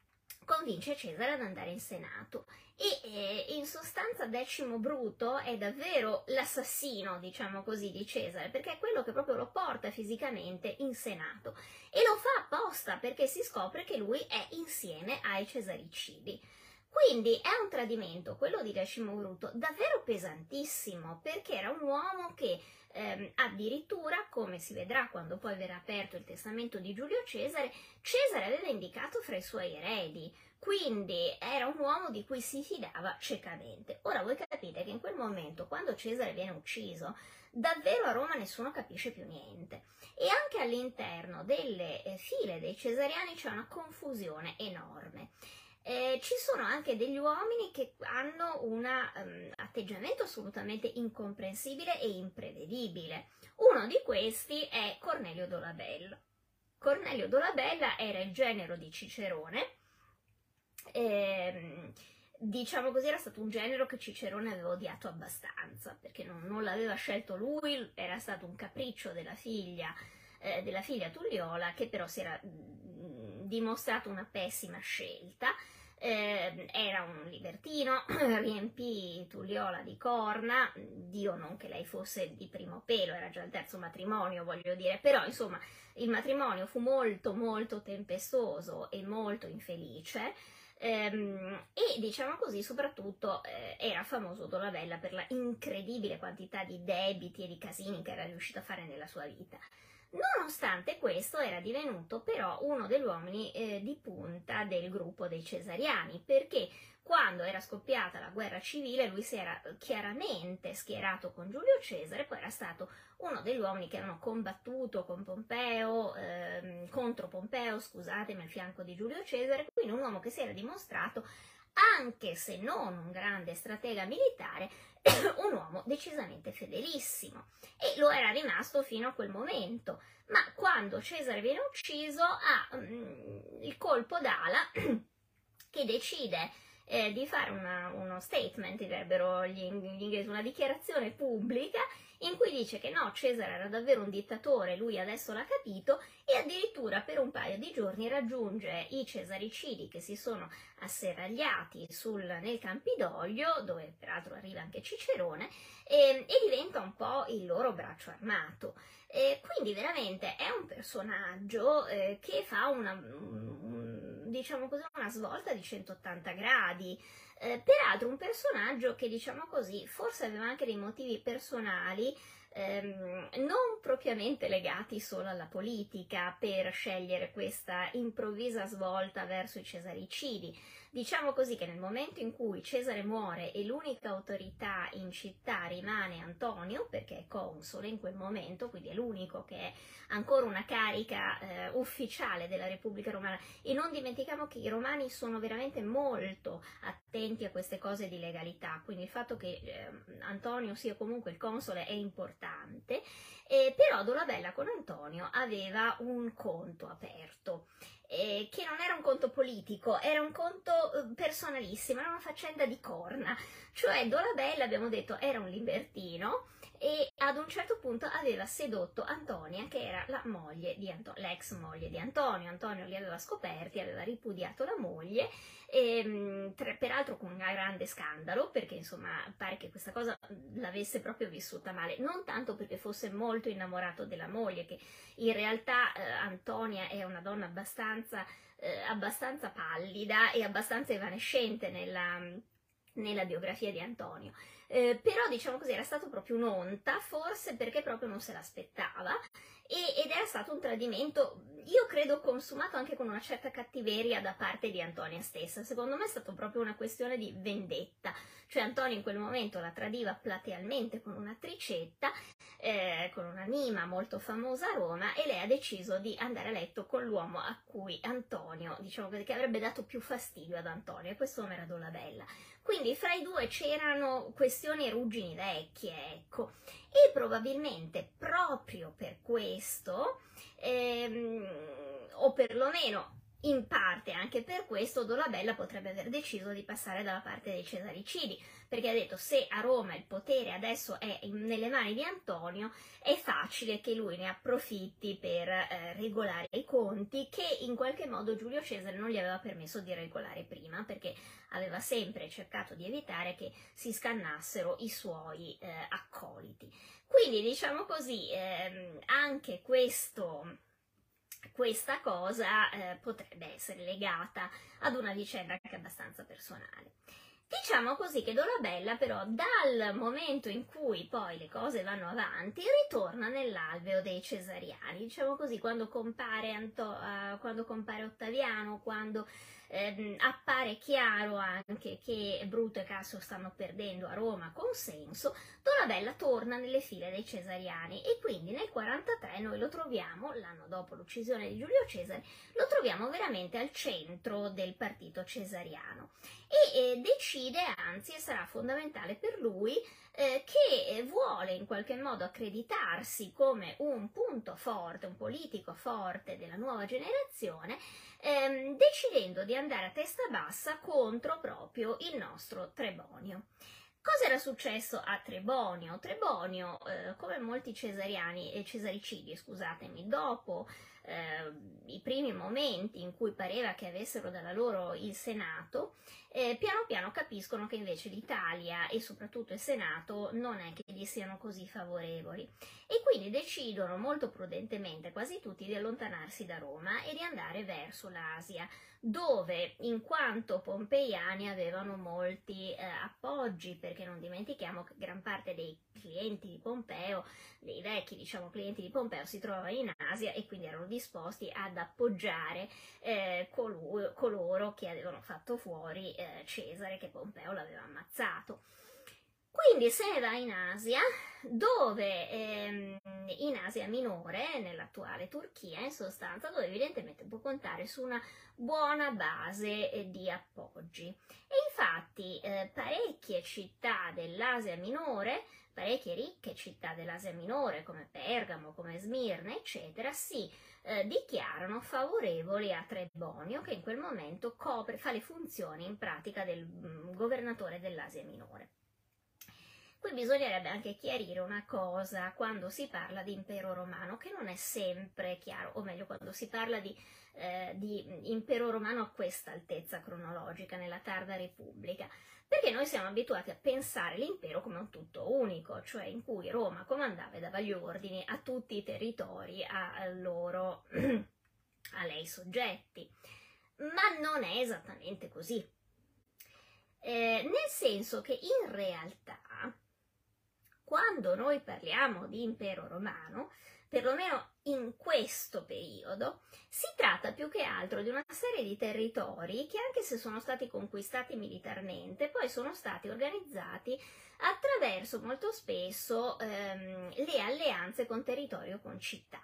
convince Cesare ad andare in Senato e eh, in sostanza Decimo Bruto è davvero l'assassino, diciamo così, di Cesare, perché è quello che proprio lo porta fisicamente in Senato e lo fa apposta perché si scopre che lui è insieme ai Cesaricidi. Quindi è un tradimento, quello di Decimo Bruto, davvero pesantissimo, perché era un uomo che ehm, addirittura, come si vedrà quando poi verrà aperto il testamento di Giulio Cesare, Cesare aveva indicato fra i suoi eredi, quindi era un uomo di cui si fidava ciecamente. Ora voi capite che in quel momento, quando Cesare viene ucciso, davvero a Roma nessuno capisce più niente. E anche all'interno delle eh, file dei cesariani c'è una confusione enorme. Eh, ci sono anche degli uomini che hanno un um, atteggiamento assolutamente incomprensibile e imprevedibile. Uno di questi è Cornelio Dolabella. Cornelio Dolabella era il genero di Cicerone, ehm, diciamo così, era stato un genero che Cicerone aveva odiato abbastanza, perché non, non l'aveva scelto lui, era stato un capriccio della figlia, eh, della figlia Tulliola, che però si era dimostrato una pessima scelta. Eh, era un libertino, [clears throat] riempì Tulliola di corna, Dio non che lei fosse di primo pelo, era già il terzo matrimonio, voglio dire, però insomma il matrimonio fu molto molto tempestoso e molto infelice. Ehm, e diciamo così, soprattutto eh, era famoso Dolabella per la incredibile quantità di debiti e di casini che era riuscito a fare nella sua vita. Nonostante questo era divenuto però uno degli uomini eh, di punta del gruppo dei cesariani, perché quando era scoppiata la guerra civile lui si era chiaramente schierato con Giulio Cesare, poi era stato uno degli uomini che hanno combattuto con Pompeo, ehm, contro Pompeo, scusatemi, al fianco di Giulio Cesare, quindi un uomo che si era dimostrato anche se non un grande stratega militare, [coughs] un uomo decisamente fedelissimo e lo era rimasto fino a quel momento. Ma quando Cesare viene ucciso ha mm, il colpo d'ala [coughs] che decide eh, di fare una, uno statement, direbbero gli, gli inglesi, una dichiarazione pubblica in cui dice che no, Cesare era davvero un dittatore, lui adesso l'ha capito e addirittura per un paio di giorni raggiunge i cesaricidi che si sono asserragliati sul, nel Campidoglio, dove peraltro arriva anche Cicerone, e, e diventa un po' il loro braccio armato. E quindi veramente è un personaggio eh, che fa una, diciamo così, una svolta di 180 gradi Eh, peraltro un personaggio che, diciamo così, forse aveva anche dei motivi personali ehm, non propriamente legati solo alla politica per scegliere questa improvvisa svolta verso i cesaricidi. Diciamo così che nel momento in cui Cesare muore e l'unica autorità in città rimane Antonio, perché è console in quel momento, quindi è l'unico che è ancora una carica eh, ufficiale della Repubblica Romana, e non dimentichiamo che i romani sono veramente molto attenti a queste cose di legalità, quindi il fatto che eh, Antonio sia comunque il console è importante, eh, però Dolabella con Antonio aveva un conto aperto eh, che non era un conto politico, era un conto eh, personalissimo, era una faccenda di corna. Cioè Dolabella, abbiamo detto, era un libertino e ad un certo punto aveva sedotto Antonia, che era la moglie di Anto- l'ex moglie di Antonio. Antonio li aveva scoperti, aveva ripudiato la moglie, e, ehm, tre, peraltro con un grande scandalo, perché insomma pare che questa cosa l'avesse proprio vissuta male, non tanto perché fosse molto innamorato della moglie, che in realtà eh, Antonia è una donna abbastanza, eh, abbastanza pallida e abbastanza evanescente nella nella biografia di Antonio. Eh, però diciamo così era stato proprio un'onta, forse perché proprio non se l'aspettava e, ed era stato un tradimento, io credo consumato anche con una certa cattiveria da parte di Antonia stessa. Secondo me è stata proprio una questione di vendetta, cioè Antonio in quel momento la tradiva platealmente con un'attricetta, eh, con una Nima molto famosa a Roma e lei ha deciso di andare a letto con l'uomo a cui Antonio, diciamo che avrebbe dato più fastidio ad Antonio e questo nome era Dolabella. Quindi fra i due c'erano questioni e ruggini vecchie, ecco. E probabilmente proprio per questo, ehm, o perlomeno in parte anche per questo Dolabella potrebbe aver deciso di passare dalla parte dei Cesaricidi, perché ha detto se a Roma il potere adesso è nelle mani di Antonio, è facile che lui ne approfitti per eh, regolare i conti, che in qualche modo Giulio Cesare non gli aveva permesso di regolare prima, perché aveva sempre cercato di evitare che si scannassero i suoi eh, accoliti. Quindi diciamo così, ehm, anche questo questa cosa eh, potrebbe essere legata ad una vicenda anche abbastanza personale. Diciamo così che Dolabella però dal momento in cui poi le cose vanno avanti ritorna nell'alveo dei cesariani, diciamo così quando compare, Anto, uh, quando compare Ottaviano, quando eh, appare chiaro anche che Bruto e Cassio stanno perdendo a Roma consenso, Donabella torna nelle file dei cesariani e quindi nel 43 noi lo troviamo, l'anno dopo l'uccisione di Giulio Cesare, lo troviamo veramente al centro del partito cesariano. E eh, decide, anzi, sarà fondamentale per lui, eh, che vuole in qualche modo accreditarsi come un punto forte, un politico forte della nuova generazione, ehm, decidendo di andare a testa bassa contro proprio il nostro Trebonio. Cosa era successo a Trebonio? Trebonio, eh, come molti cesariani, eh, cesaricidi, scusatemi, dopo eh, i primi momenti in cui pareva che avessero dalla loro il Senato, eh, piano piano capiscono che invece l'Italia e soprattutto il Senato non è che gli siano così favorevoli. E quindi decidono molto prudentemente quasi tutti di allontanarsi da Roma e di andare verso l'Asia dove in quanto pompeiani avevano molti eh, appoggi, perché non dimentichiamo che gran parte dei clienti di Pompeo, dei vecchi diciamo clienti di Pompeo si trovavano in Asia e quindi erano disposti ad appoggiare eh, coloro, coloro che avevano fatto fuori eh, Cesare che Pompeo l'aveva ammazzato. Quindi se ne va in Asia, dove ehm, in Asia minore, nell'attuale Turchia, in sostanza, dove evidentemente può contare su una buona base eh, di appoggi. E infatti eh, parecchie città dell'Asia minore, parecchie ricche città dell'Asia minore, come Pergamo, come Smirne, eccetera, si eh, dichiarano favorevoli a Trebonio, che in quel momento copre, fa le funzioni in pratica del mh, mm, governatore dell'Asia minore. Qui bisognerebbe anche chiarire una cosa quando si parla di impero romano, che non è sempre chiaro, o meglio quando si parla di, eh, di impero romano a questa altezza cronologica, nella tarda repubblica, perché noi siamo abituati a pensare l'impero come un tutto unico, cioè in cui Roma comandava e dava gli ordini a tutti i territori, a, loro, [clears throat] a lei soggetti. Ma non è esattamente così. eh, nel senso che in realtà quando noi parliamo di impero romano, perlomeno in questo periodo, si tratta più che altro di una serie di territori che anche se sono stati conquistati militarmente, poi sono stati organizzati attraverso molto spesso ehm, le alleanze con territorio, con città.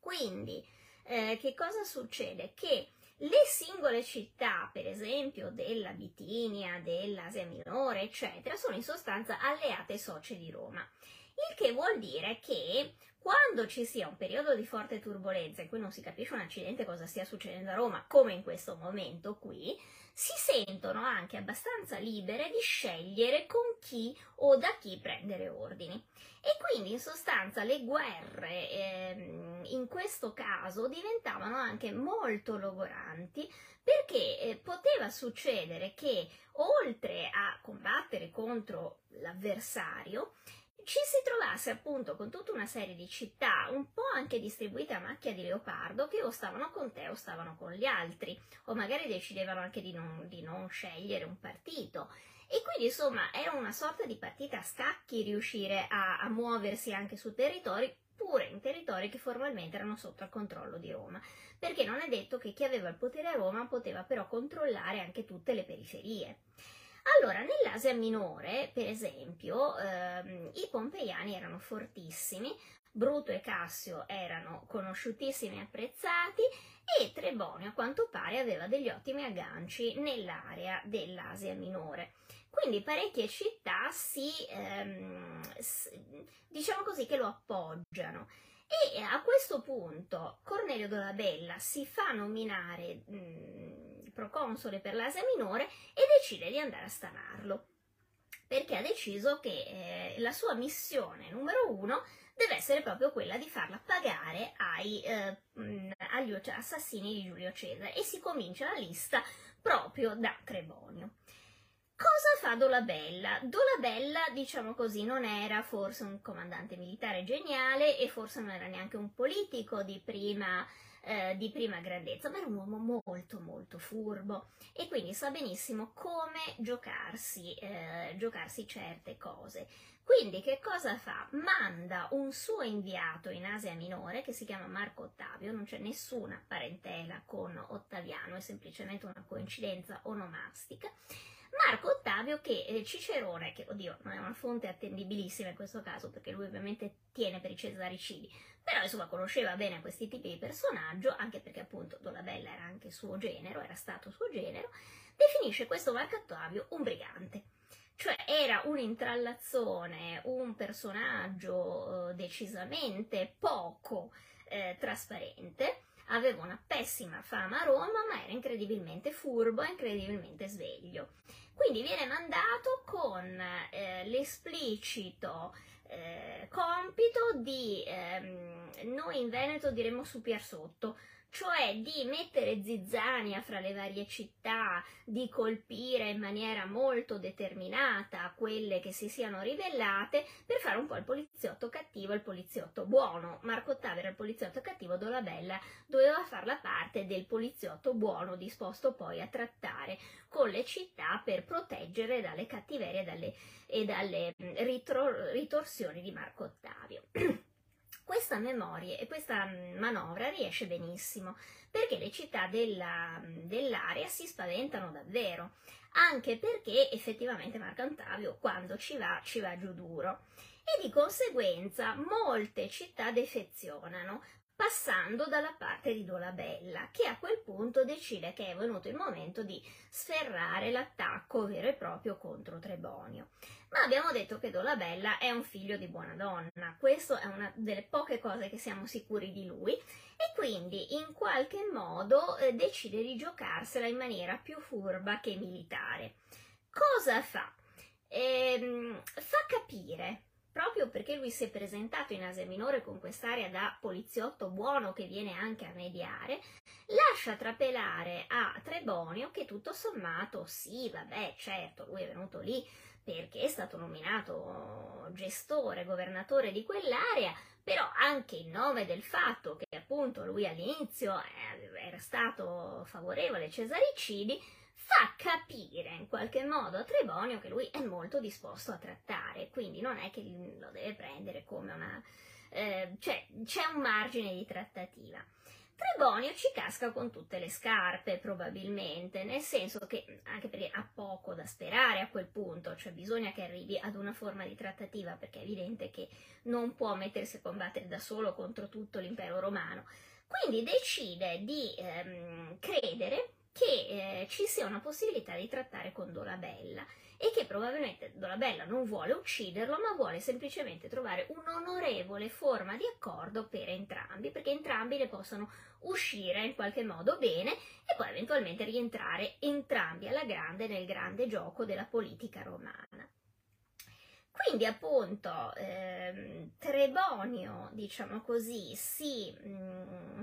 Quindi, eh, che cosa succede? Che le singole città, per esempio della Bitinia, dell'Asia Minore, eccetera, sono in sostanza alleate socie di Roma. Il che vuol dire che quando ci sia un periodo di forte turbolenza in cui non si capisce un accidente cosa stia succedendo a Roma, come in questo momento qui, si sentono anche abbastanza libere di scegliere con chi o da chi prendere ordini. E quindi in sostanza le guerre ehm, in questo caso diventavano anche molto logoranti perché eh, poteva succedere che oltre a combattere contro l'avversario, ci si trovasse appunto con tutta una serie di città un po' anche distribuite a macchia di leopardo che o stavano con te o stavano con gli altri o magari decidevano anche di non, di non scegliere un partito e quindi insomma era una sorta di partita a scacchi riuscire a, a muoversi anche su territori pure in territori che formalmente erano sotto al controllo di Roma perché non è detto che chi aveva il potere a Roma poteva però controllare anche tutte le periferie. Allora, nell'Asia minore, per esempio, ehm, i pompeiani erano fortissimi, Bruto e Cassio erano conosciutissimi e apprezzati e Trebonio a quanto pare aveva degli ottimi agganci nell'area dell'Asia minore. Quindi parecchie città si, ehm, diciamo così, che lo appoggiano. E a questo punto Cornelio Dolabella si fa nominare mh, proconsole per l'Asia Minore e decide di andare a stanarlo, perché ha deciso che eh, la sua missione numero uno deve essere proprio quella di farla pagare ai, eh, agli assassini di Giulio Cesare e si comincia la lista proprio da Crebonio. Cosa fa Dolabella? Dolabella, diciamo così, non era forse un comandante militare geniale e forse non era neanche un politico di prima, eh, di prima grandezza, ma era un uomo molto molto furbo e quindi sa benissimo come giocarsi, eh, giocarsi certe cose. Quindi che cosa fa? Manda un suo inviato in Asia Minore che si chiama Marco Ottavio, non c'è nessuna parentela con Ottaviano, è semplicemente una coincidenza onomastica Marco Ottavio che eh, Cicerone, che oddio non è una fonte attendibilissima in questo caso perché lui ovviamente tiene per i cesaricidi, però insomma conosceva bene questi tipi di personaggio, anche perché appunto Dolabella era anche suo genero, era stato suo genero, definisce questo Marco Ottavio un brigante. Cioè era un intrallazzone, un personaggio eh, decisamente poco eh, trasparente, aveva una pessima fama a Roma, ma era incredibilmente furbo e incredibilmente sveglio. Quindi viene mandato con eh, l'esplicito eh, compito di, ehm, noi in Veneto diremmo supiar sotto, cioè di mettere zizzania fra le varie città, di colpire in maniera molto determinata quelle che si siano ribellate per fare un po' il poliziotto cattivo e il poliziotto buono. Marco Ottavio era il poliziotto cattivo, Dolabella doveva fare la parte del poliziotto buono disposto poi a trattare con le città per proteggere dalle cattiverie e dalle, e dalle ritro, ritorsioni di Marco Ottavio. [clears throat] Questa memoria e questa mm, manovra riesce benissimo perché le città della, mm, dell'area si spaventano davvero, anche perché effettivamente Marco Antavio quando ci va ci va giù duro. E di conseguenza molte città defezionano passando dalla parte di Dolabella, che a quel punto decide che è venuto il momento di sferrare l'attacco vero e proprio contro Trebonio. Ma abbiamo detto che Dolabella è un figlio di buona donna, questa è una delle poche cose che siamo sicuri di lui, e quindi in qualche modo eh, decide di giocarsela in maniera più furba che militare. Cosa fa? Ehm, fa capire proprio perché lui si è presentato in Asia Minore con quest'area da poliziotto buono che viene anche a mediare, lascia trapelare a Trebonio che tutto sommato, sì, vabbè, certo, lui è venuto lì perché è stato nominato gestore, governatore di quell'area, però anche in nome del fatto che appunto lui all'inizio eh, era stato favorevole ai Cesaricidi, fa capire in qualche modo a Trebonio che lui è molto disposto a trattare, quindi non è che lo deve prendere come una... Eh, cioè c'è un margine di trattativa. Trebonio ci casca con tutte le scarpe, probabilmente, nel senso che, anche perché ha poco da sperare a quel punto, cioè bisogna che arrivi ad una forma di trattativa, perché è evidente che non può mettersi a combattere da solo contro tutto l'impero romano. Quindi decide di ehm, credere che eh, ci sia una possibilità di trattare con Dolabella e che probabilmente Dolabella non vuole ucciderlo, ma vuole semplicemente trovare un'onorevole forma di accordo per entrambi, perché entrambi ne possono uscire in qualche modo bene e poi eventualmente rientrare entrambi alla grande nel grande gioco della politica romana. Quindi appunto ehm, Trebonio, diciamo così, si... Mh, mm,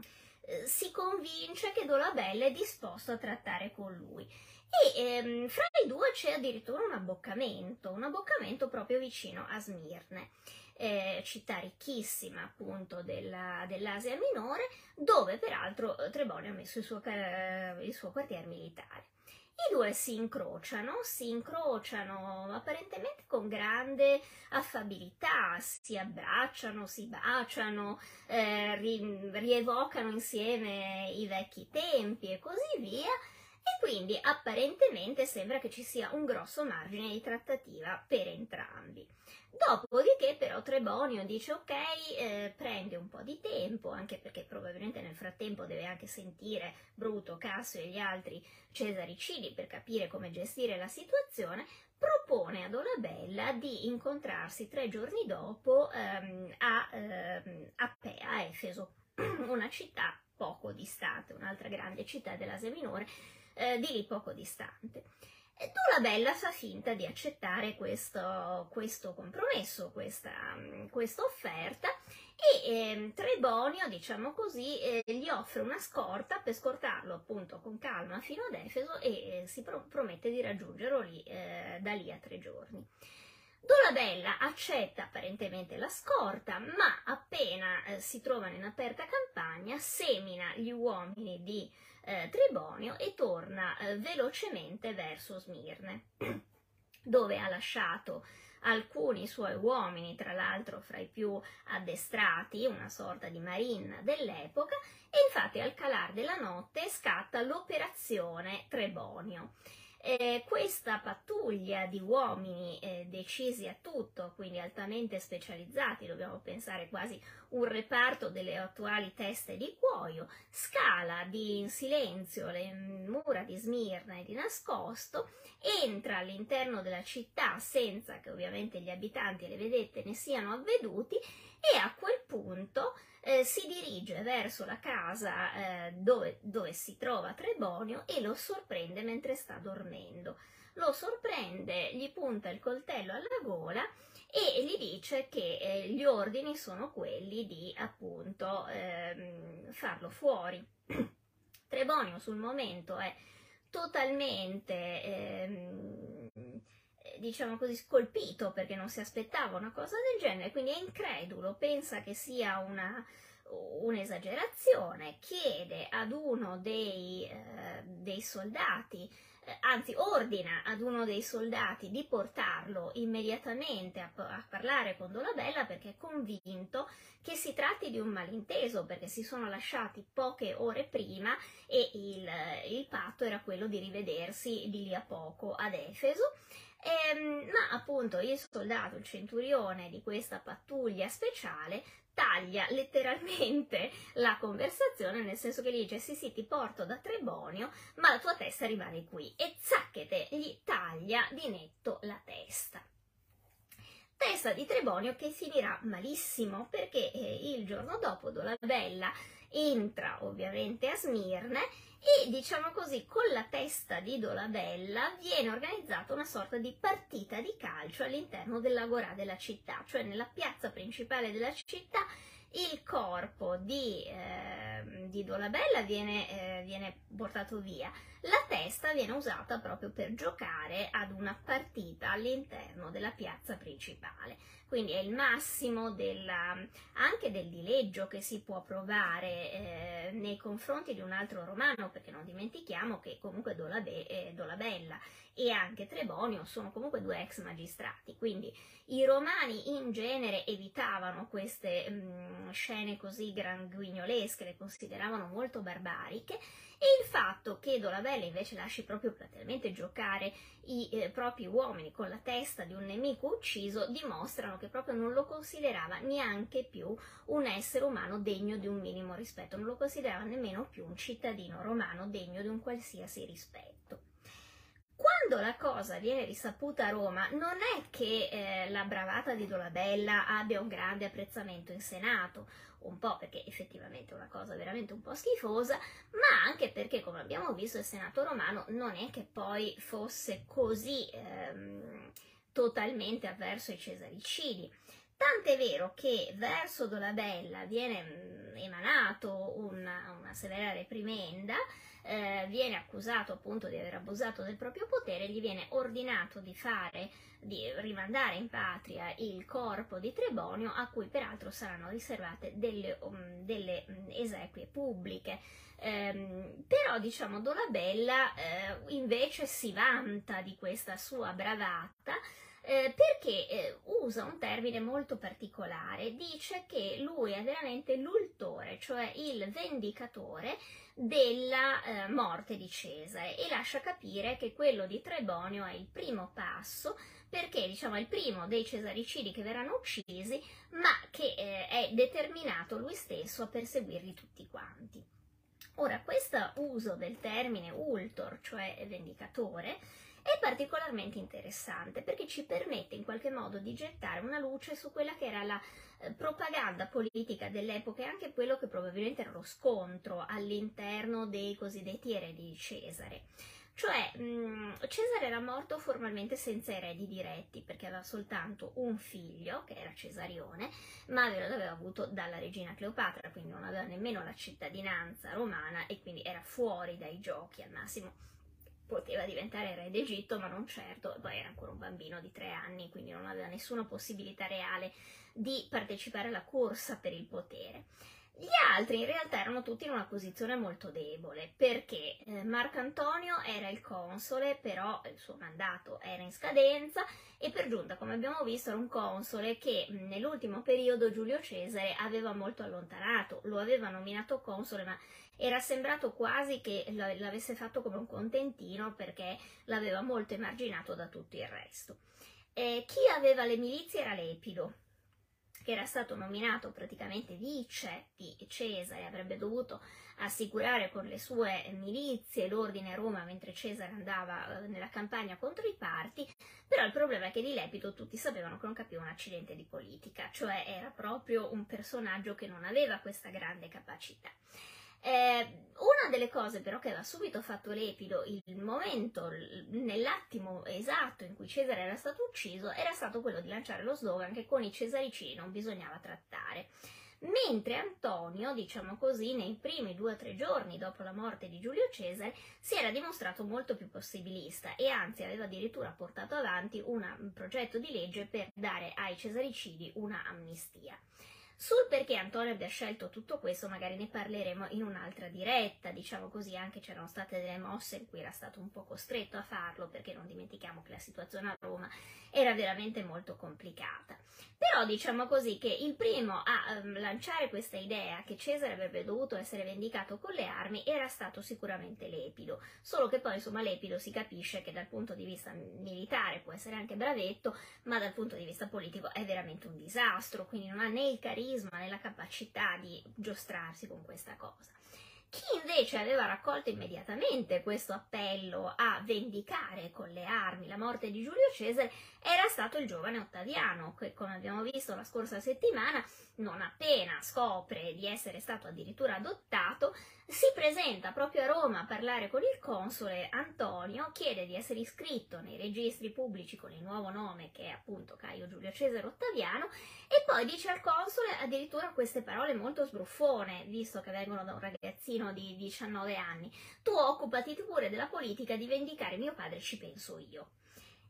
si convince che Dolabella è disposto a trattare con lui. E ehm, fra i due c'è addirittura un abboccamento, un abboccamento proprio vicino a Smirne, eh, città ricchissima appunto della, dell'Asia Minore, dove peraltro Trebonio ha messo il suo, il suo quartier militare. I due si incrociano, si incrociano apparentemente con grande affabilità, si abbracciano, si baciano, eh, ri- rievocano insieme i vecchi tempi e così via, e quindi apparentemente sembra che ci sia un grosso margine di trattativa per entrambi. Dopodiché però Trebonio dice ok, eh, prende un po' di tempo, anche perché probabilmente nel frattempo deve anche sentire Bruto, Cassio e gli altri cesaricidi per capire come gestire la situazione, propone a Dolabella di incontrarsi tre giorni dopo ehm, a, ehm, a, Pe, a Efeso, [clears throat] una città poco distante, un'altra grande città dell'Asia Minore, eh, di lì poco distante. E Dolabella fa finta di accettare questo, questo compromesso, questa, questa, offerta e eh, Trebonio, diciamo così, eh, gli offre una scorta per scortarlo appunto con calma fino ad Efeso e eh, si pro- promette di raggiungerlo lì, eh, da lì a tre giorni. Dolabella accetta apparentemente la scorta, ma appena eh, si trovano in aperta campagna semina gli uomini di eh, Tribonio e torna eh, velocemente verso Smirne, dove ha lasciato alcuni suoi uomini, tra l'altro fra i più addestrati, una sorta di marine dell'epoca, e infatti al calar della notte scatta l'operazione Trebonio. Eh, questa pattuglia di uomini eh, decisi a tutto, quindi altamente specializzati, dobbiamo pensare quasi un reparto delle attuali teste di cuoio, scala di in silenzio le mura di Smirna e di nascosto, entra all'interno della città senza che ovviamente gli abitanti e le vedette ne siano avveduti e a quel punto eh, si dirige verso la casa eh, dove, dove, si trova Trebonio e lo sorprende mentre sta dormendo. Lo sorprende, gli punta il coltello alla gola e gli dice che eh, gli ordini sono quelli di appunto ehm, farlo fuori. [clears throat] Trebonio sul momento è totalmente ehm, diciamo così, scolpito perché non si aspettava una cosa del genere, quindi è incredulo, pensa che sia una, un'esagerazione, chiede ad uno dei, eh, dei soldati, eh, anzi ordina ad uno dei soldati di portarlo immediatamente a, a, parlare con Dolabella perché è convinto che si tratti di un malinteso perché si sono lasciati poche ore prima e il, il patto era quello di rivedersi di lì a poco ad Efeso Ehm, ma appunto il soldato, il centurione di questa pattuglia speciale taglia letteralmente [laughs] la conversazione, nel senso che gli dice sì sì ti porto da Trebonio, ma la tua testa rimane qui e zacchete gli taglia di netto la testa. Testa di Trebonio che finirà malissimo perché eh, il giorno dopo Dolabella entra ovviamente a Smirne e diciamo così con la testa di Dolabella viene organizzata una sorta di partita di calcio all'interno dell'agorà della città, cioè nella piazza principale della città il corpo di, eh, di Dolabella viene, eh, viene portato via. La testa viene usata proprio per giocare ad una partita all'interno della piazza principale. Quindi è il massimo della, anche del dileggio che si può provare eh, nei confronti di un altro romano, perché non dimentichiamo che comunque eh, Dolabella e anche Trebonio sono comunque due ex magistrati, quindi i romani in genere evitavano queste mh, mm, scene così granguignolesche, le consideravano molto barbariche e il fatto che Dolabella invece lasci proprio platealmente giocare i eh, propri uomini con la testa di un nemico ucciso dimostrano che proprio non lo considerava neanche più un essere umano degno di un minimo rispetto, non lo considerava nemmeno più un cittadino romano degno di un qualsiasi rispetto. Quando la cosa viene risaputa a Roma, non è che eh, la bravata di Dolabella abbia un grande apprezzamento in Senato, un po' perché effettivamente è una cosa veramente un po' schifosa, ma anche perché, come abbiamo visto, il Senato romano non è che poi fosse così ehm, totalmente avverso ai cesaricidi. Tant'è vero che verso Dolabella viene mm, emanato una, una severa reprimenda, eh, viene accusato appunto di aver abusato del proprio potere, gli viene ordinato di fare, di rimandare in patria il corpo di Trebonio, a cui peraltro saranno riservate delle, um, delle um, esequie pubbliche. Eh, però diciamo Dolabella eh, invece si vanta di questa sua bravata eh, perché eh, usa un termine molto particolare, dice che lui è veramente l'ultore, cioè il vendicatore della eh, morte di Cesare e lascia capire che quello di Trebonio è il primo passo perché diciamo è il primo dei cesaricidi che verranno uccisi ma che eh, è determinato lui stesso a perseguirli tutti quanti. Ora, questo uso del termine ultor, cioè vendicatore, è particolarmente interessante perché ci permette in qualche modo di gettare una luce su quella che era la eh, propaganda politica dell'epoca e anche quello che probabilmente era lo scontro all'interno dei cosiddetti eredi di Cesare. Cioè, mh, Cesare era morto formalmente senza eredi diretti perché aveva soltanto un figlio, che era Cesarione, ma l'aveva avuto dalla regina Cleopatra, quindi non aveva nemmeno la cittadinanza romana e quindi era fuori dai giochi al massimo poteva diventare re d'Egitto, ma non certo, poi era ancora un bambino di tre anni, quindi non aveva nessuna possibilità reale di partecipare alla corsa per il potere. Altri in realtà erano tutti in una posizione molto debole perché eh, Marco Antonio era il console, però il suo mandato era in scadenza e per giunta, come abbiamo visto, era un console che nell'ultimo periodo Giulio Cesare aveva molto allontanato, lo aveva nominato console, ma era sembrato quasi che l'avesse fatto come un contentino perché l'aveva molto emarginato da tutto il resto. Eh, chi aveva le milizie era Lepido, che era stato nominato praticamente vice di Cesare, avrebbe dovuto assicurare con le sue milizie l'ordine a Roma mentre Cesare andava eh, nella campagna contro i parti, però il problema è che di Lepido tutti sapevano che non capiva un accidente di politica, cioè era proprio un personaggio che non aveva questa grande capacità. Eh, una delle cose però che aveva subito fatto Lepido, il momento, nell'attimo esatto in cui Cesare era stato ucciso, era stato quello di lanciare lo slogan che con i cesaricini non bisognava trattare. Mentre Antonio, diciamo così, nei primi due o tre giorni dopo la morte di Giulio Cesare, si era dimostrato molto più possibilista e anzi aveva addirittura portato avanti un progetto di legge per dare ai cesaricidi una amnistia. Sul perché Antonio abbia scelto tutto questo magari ne parleremo in un'altra diretta, diciamo così, anche c'erano state delle mosse in cui era stato un po' costretto a farlo, perché non dimentichiamo che la situazione a Roma era veramente molto complicata. Però diciamo così che il primo a um, lanciare questa idea che Cesare avrebbe dovuto essere vendicato con le armi era stato sicuramente Lepido, solo che poi insomma Lepido si capisce che dal punto di vista militare può essere anche bravetto, ma dal punto di vista politico è veramente un disastro, quindi non ha né il carisma né la capacità di giostrarsi con questa cosa. Chi invece aveva raccolto immediatamente questo appello a vendicare con le armi la morte di Giulio Cesare era stato il giovane Ottaviano, che come abbiamo visto la scorsa settimana, non appena scopre di essere stato addirittura adottato, si presenta proprio a Roma a parlare con il console. Antonio, chiede di essere iscritto nei registri pubblici con il nuovo nome che è appunto Caio Giulio Cesare Ottaviano e poi dice al console addirittura queste parole molto sbruffone, visto che vengono da un ragazzino di 19 anni. Tu occupati pure della politica di vendicare mio padre, ci penso io.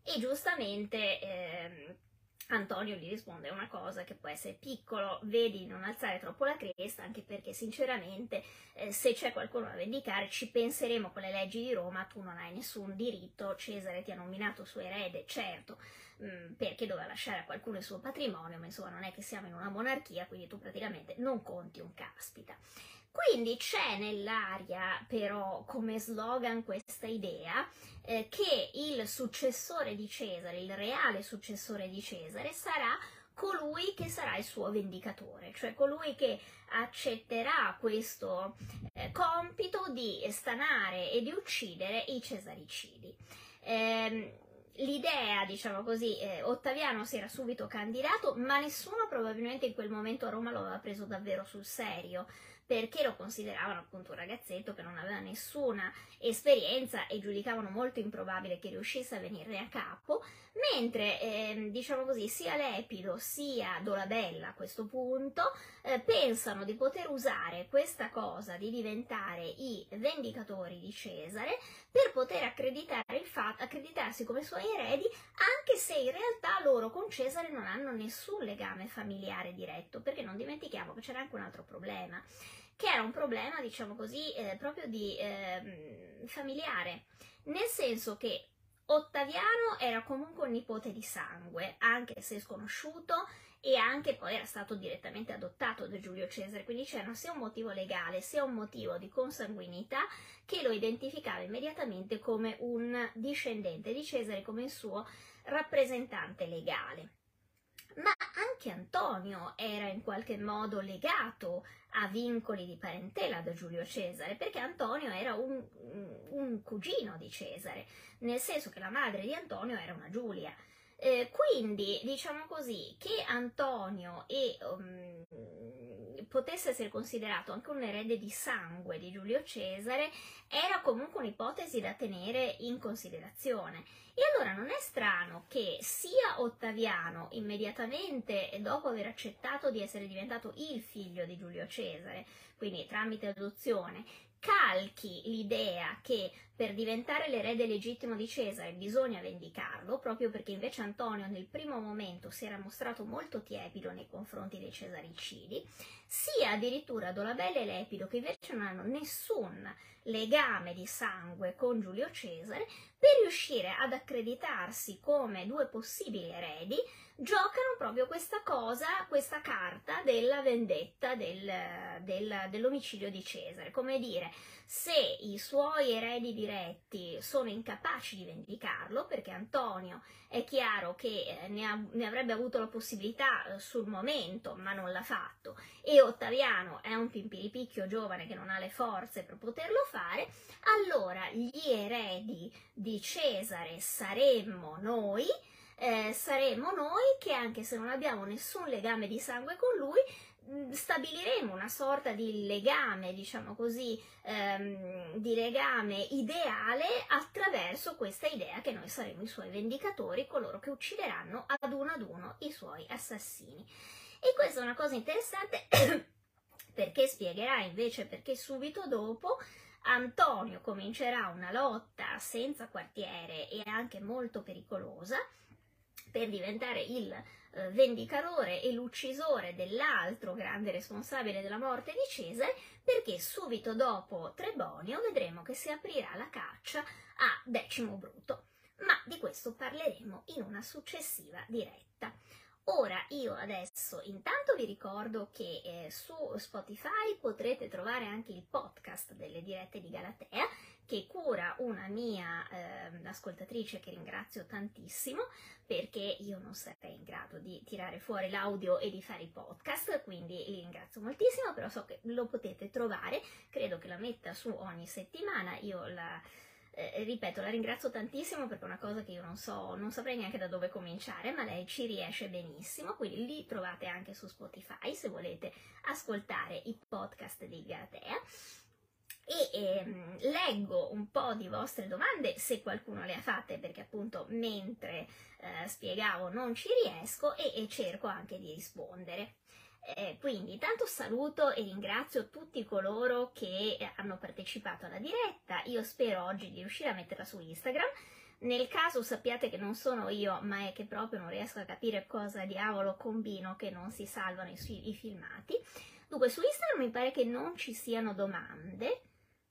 E giustamente eh, Antonio gli risponde una cosa che può essere piccolo, vedi non alzare troppo la cresta, anche perché sinceramente eh, se c'è qualcuno da vendicare ci penseremo con le leggi di Roma, tu non hai nessun diritto, Cesare ti ha nominato suo erede, certo, mh, mm, perché doveva lasciare a qualcuno il suo patrimonio, ma insomma non è che siamo in una monarchia, quindi tu praticamente non conti un caspita. Quindi c'è nell'aria però come slogan questa idea eh, che il successore di Cesare, il reale successore di Cesare, sarà colui che sarà il suo vendicatore, cioè colui che accetterà questo eh, compito di stanare e di uccidere i cesaricidi. Eh, l'idea, diciamo così, eh, Ottaviano si era subito candidato, ma nessuno probabilmente in quel momento a Roma lo aveva preso davvero sul serio perché lo consideravano appunto un ragazzetto che non aveva nessuna esperienza e giudicavano molto improbabile che riuscisse a venirne a capo, mentre eh, diciamo così sia Lepido sia Dolabella a questo punto eh, pensano di poter usare questa cosa di diventare i vendicatori di Cesare per poter accreditare il fatto, accreditarsi come suoi eredi anche se in realtà loro con Cesare non hanno nessun legame familiare diretto perché non dimentichiamo che c'era anche un altro problema che era un problema, diciamo così, eh, proprio di eh, familiare, nel senso che Ottaviano era comunque un nipote di sangue, anche se sconosciuto, e anche poi era stato direttamente adottato da Giulio Cesare, quindi c'era sia un motivo legale sia un motivo di consanguinità che lo identificava immediatamente come un discendente di Cesare, come il suo rappresentante legale ma anche Antonio era in qualche modo legato a vincoli di parentela da Giulio Cesare, perché Antonio era un, un cugino di Cesare, nel senso che la madre di Antonio era una Giulia. Eh, quindi diciamo così che Antonio e, um, potesse essere considerato anche un erede di sangue di Giulio Cesare era comunque un'ipotesi da tenere in considerazione. E allora non è strano che sia Ottaviano, immediatamente dopo aver accettato di essere diventato il figlio di Giulio Cesare, quindi tramite adozione, calchi l'idea che per diventare l'erede legittimo di Cesare bisogna vendicarlo, proprio perché invece Antonio nel primo momento si era mostrato molto tiepido nei confronti dei cesaricidi, sia addirittura Dolabella e Lepido, che invece non hanno nessun legame di sangue con Giulio Cesare, per riuscire ad accreditarsi come due possibili eredi, giocano proprio questa cosa, questa carta della vendetta del, del, dell'omicidio di Cesare, come dire, se i suoi eredi diretti sono incapaci di vendicarlo, perché Antonio è chiaro che eh, ne, ha, ne avrebbe avuto la possibilità eh, sul momento, ma non l'ha fatto, e Ottaviano è un pimpiripicchio giovane che non ha le forze per poterlo fare, allora gli eredi di Cesare saremmo noi, eh, saremo noi che anche se non abbiamo nessun legame di sangue con lui, mm, stabiliremo una sorta di legame, diciamo così, ehm, di legame ideale attraverso questa idea che noi saremo i suoi vendicatori, coloro che uccideranno ad uno ad uno i suoi assassini. E questa è una cosa interessante [coughs] perché spiegherà invece perché subito dopo Antonio comincerà una lotta senza quartiere e anche molto pericolosa per diventare il eh, vendicatore e l'uccisore dell'altro grande responsabile della morte di Cesare, perché subito dopo Trebonio vedremo che si aprirà la caccia a Decimo Bruto. Ma di questo parleremo in una successiva diretta. Ora io adesso intanto vi ricordo che eh, su Spotify potrete trovare anche il podcast delle dirette di Galatea che cura una mia eh, ascoltatrice che ringrazio tantissimo perché io non sarei in grado di tirare fuori l'audio e di fare i podcast, quindi li ringrazio moltissimo, però so che lo potete trovare, credo che la metta su ogni settimana, io la eh, ripeto, la ringrazio tantissimo perché è una cosa che io non so, non saprei neanche da dove cominciare, ma lei ci riesce benissimo, quindi li trovate anche su Spotify se volete ascoltare i podcast di Galatea. E ehm, leggo un po' di vostre domande se qualcuno le ha fatte perché appunto mentre eh, spiegavo non ci riesco e, e cerco anche di rispondere. Eh, quindi tanto saluto e ringrazio tutti coloro che eh, hanno partecipato alla diretta. Io spero oggi di riuscire a metterla su Instagram. Nel caso sappiate che non sono io, ma è che proprio non riesco a capire cosa diavolo combino che non si salvano i, i filmati. Dunque, su Instagram mi pare che non ci siano domande,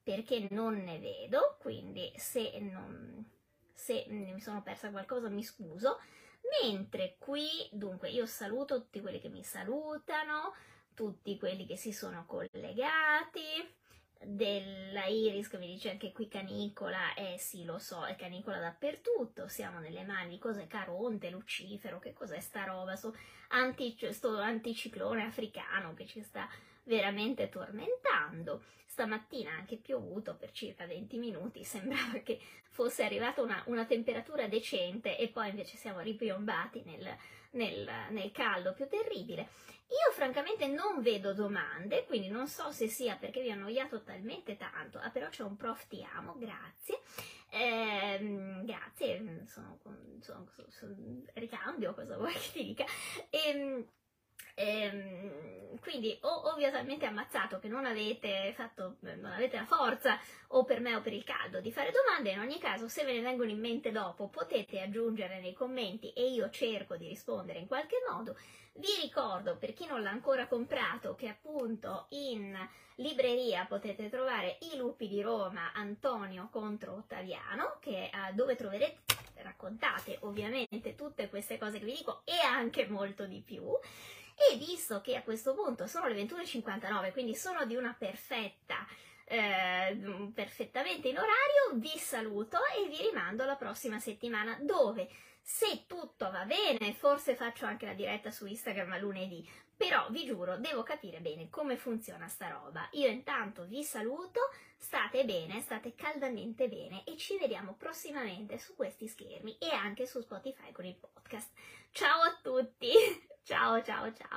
perché non ne vedo, quindi se, non, se mi sono persa qualcosa mi scuso. Mentre qui, dunque, io saluto tutti quelli che mi salutano, tutti quelli che si sono collegati, della Iris che mi dice anche qui canicola, eh sì lo so, è canicola dappertutto, siamo nelle mani di cose Caronte, Lucifero, che cos'è sta roba, sto, anti, sto anticiclone africano che ci sta veramente tormentando. Stamattina ha anche piovuto per circa 20 minuti, [laughs] sembrava che fosse arrivata una, una temperatura decente e poi invece siamo ripiombati nel, nel, nel caldo più terribile. Io francamente non vedo domande, quindi non so se sia perché vi ho annoiato talmente tanto, ah, però c'è un prof ti amo, grazie. Eh, grazie, sono, sono, sono, sono, ricambio, cosa vuoi che ti dica. E, ehm, quindi o, o ho talmente ammazzato che non avete, fatto, non avete la forza o per me o per il caldo di fare domande, in ogni caso se ve ne vengono in mente dopo potete aggiungere nei commenti e io cerco di rispondere in qualche modo. Vi ricordo, per chi non l'ha ancora comprato, che appunto in libreria potete trovare I lupi di Roma, Antonio contro Ottaviano, che, eh, dove troverete raccontate ovviamente tutte queste cose che vi dico e anche molto di più. E visto che a questo punto sono le 21.59, quindi sono di una perfetta, eh, perfettamente in orario, vi saluto e vi rimando alla prossima settimana dove se tutto va bene, forse faccio anche la diretta su Instagram a lunedì, però vi giuro, devo capire bene come funziona sta roba. Io intanto vi saluto, state bene, state caldamente bene e ci vediamo prossimamente su questi schermi e anche su Spotify con il podcast. Ciao a tutti! [laughs] Ciao ciao ciao!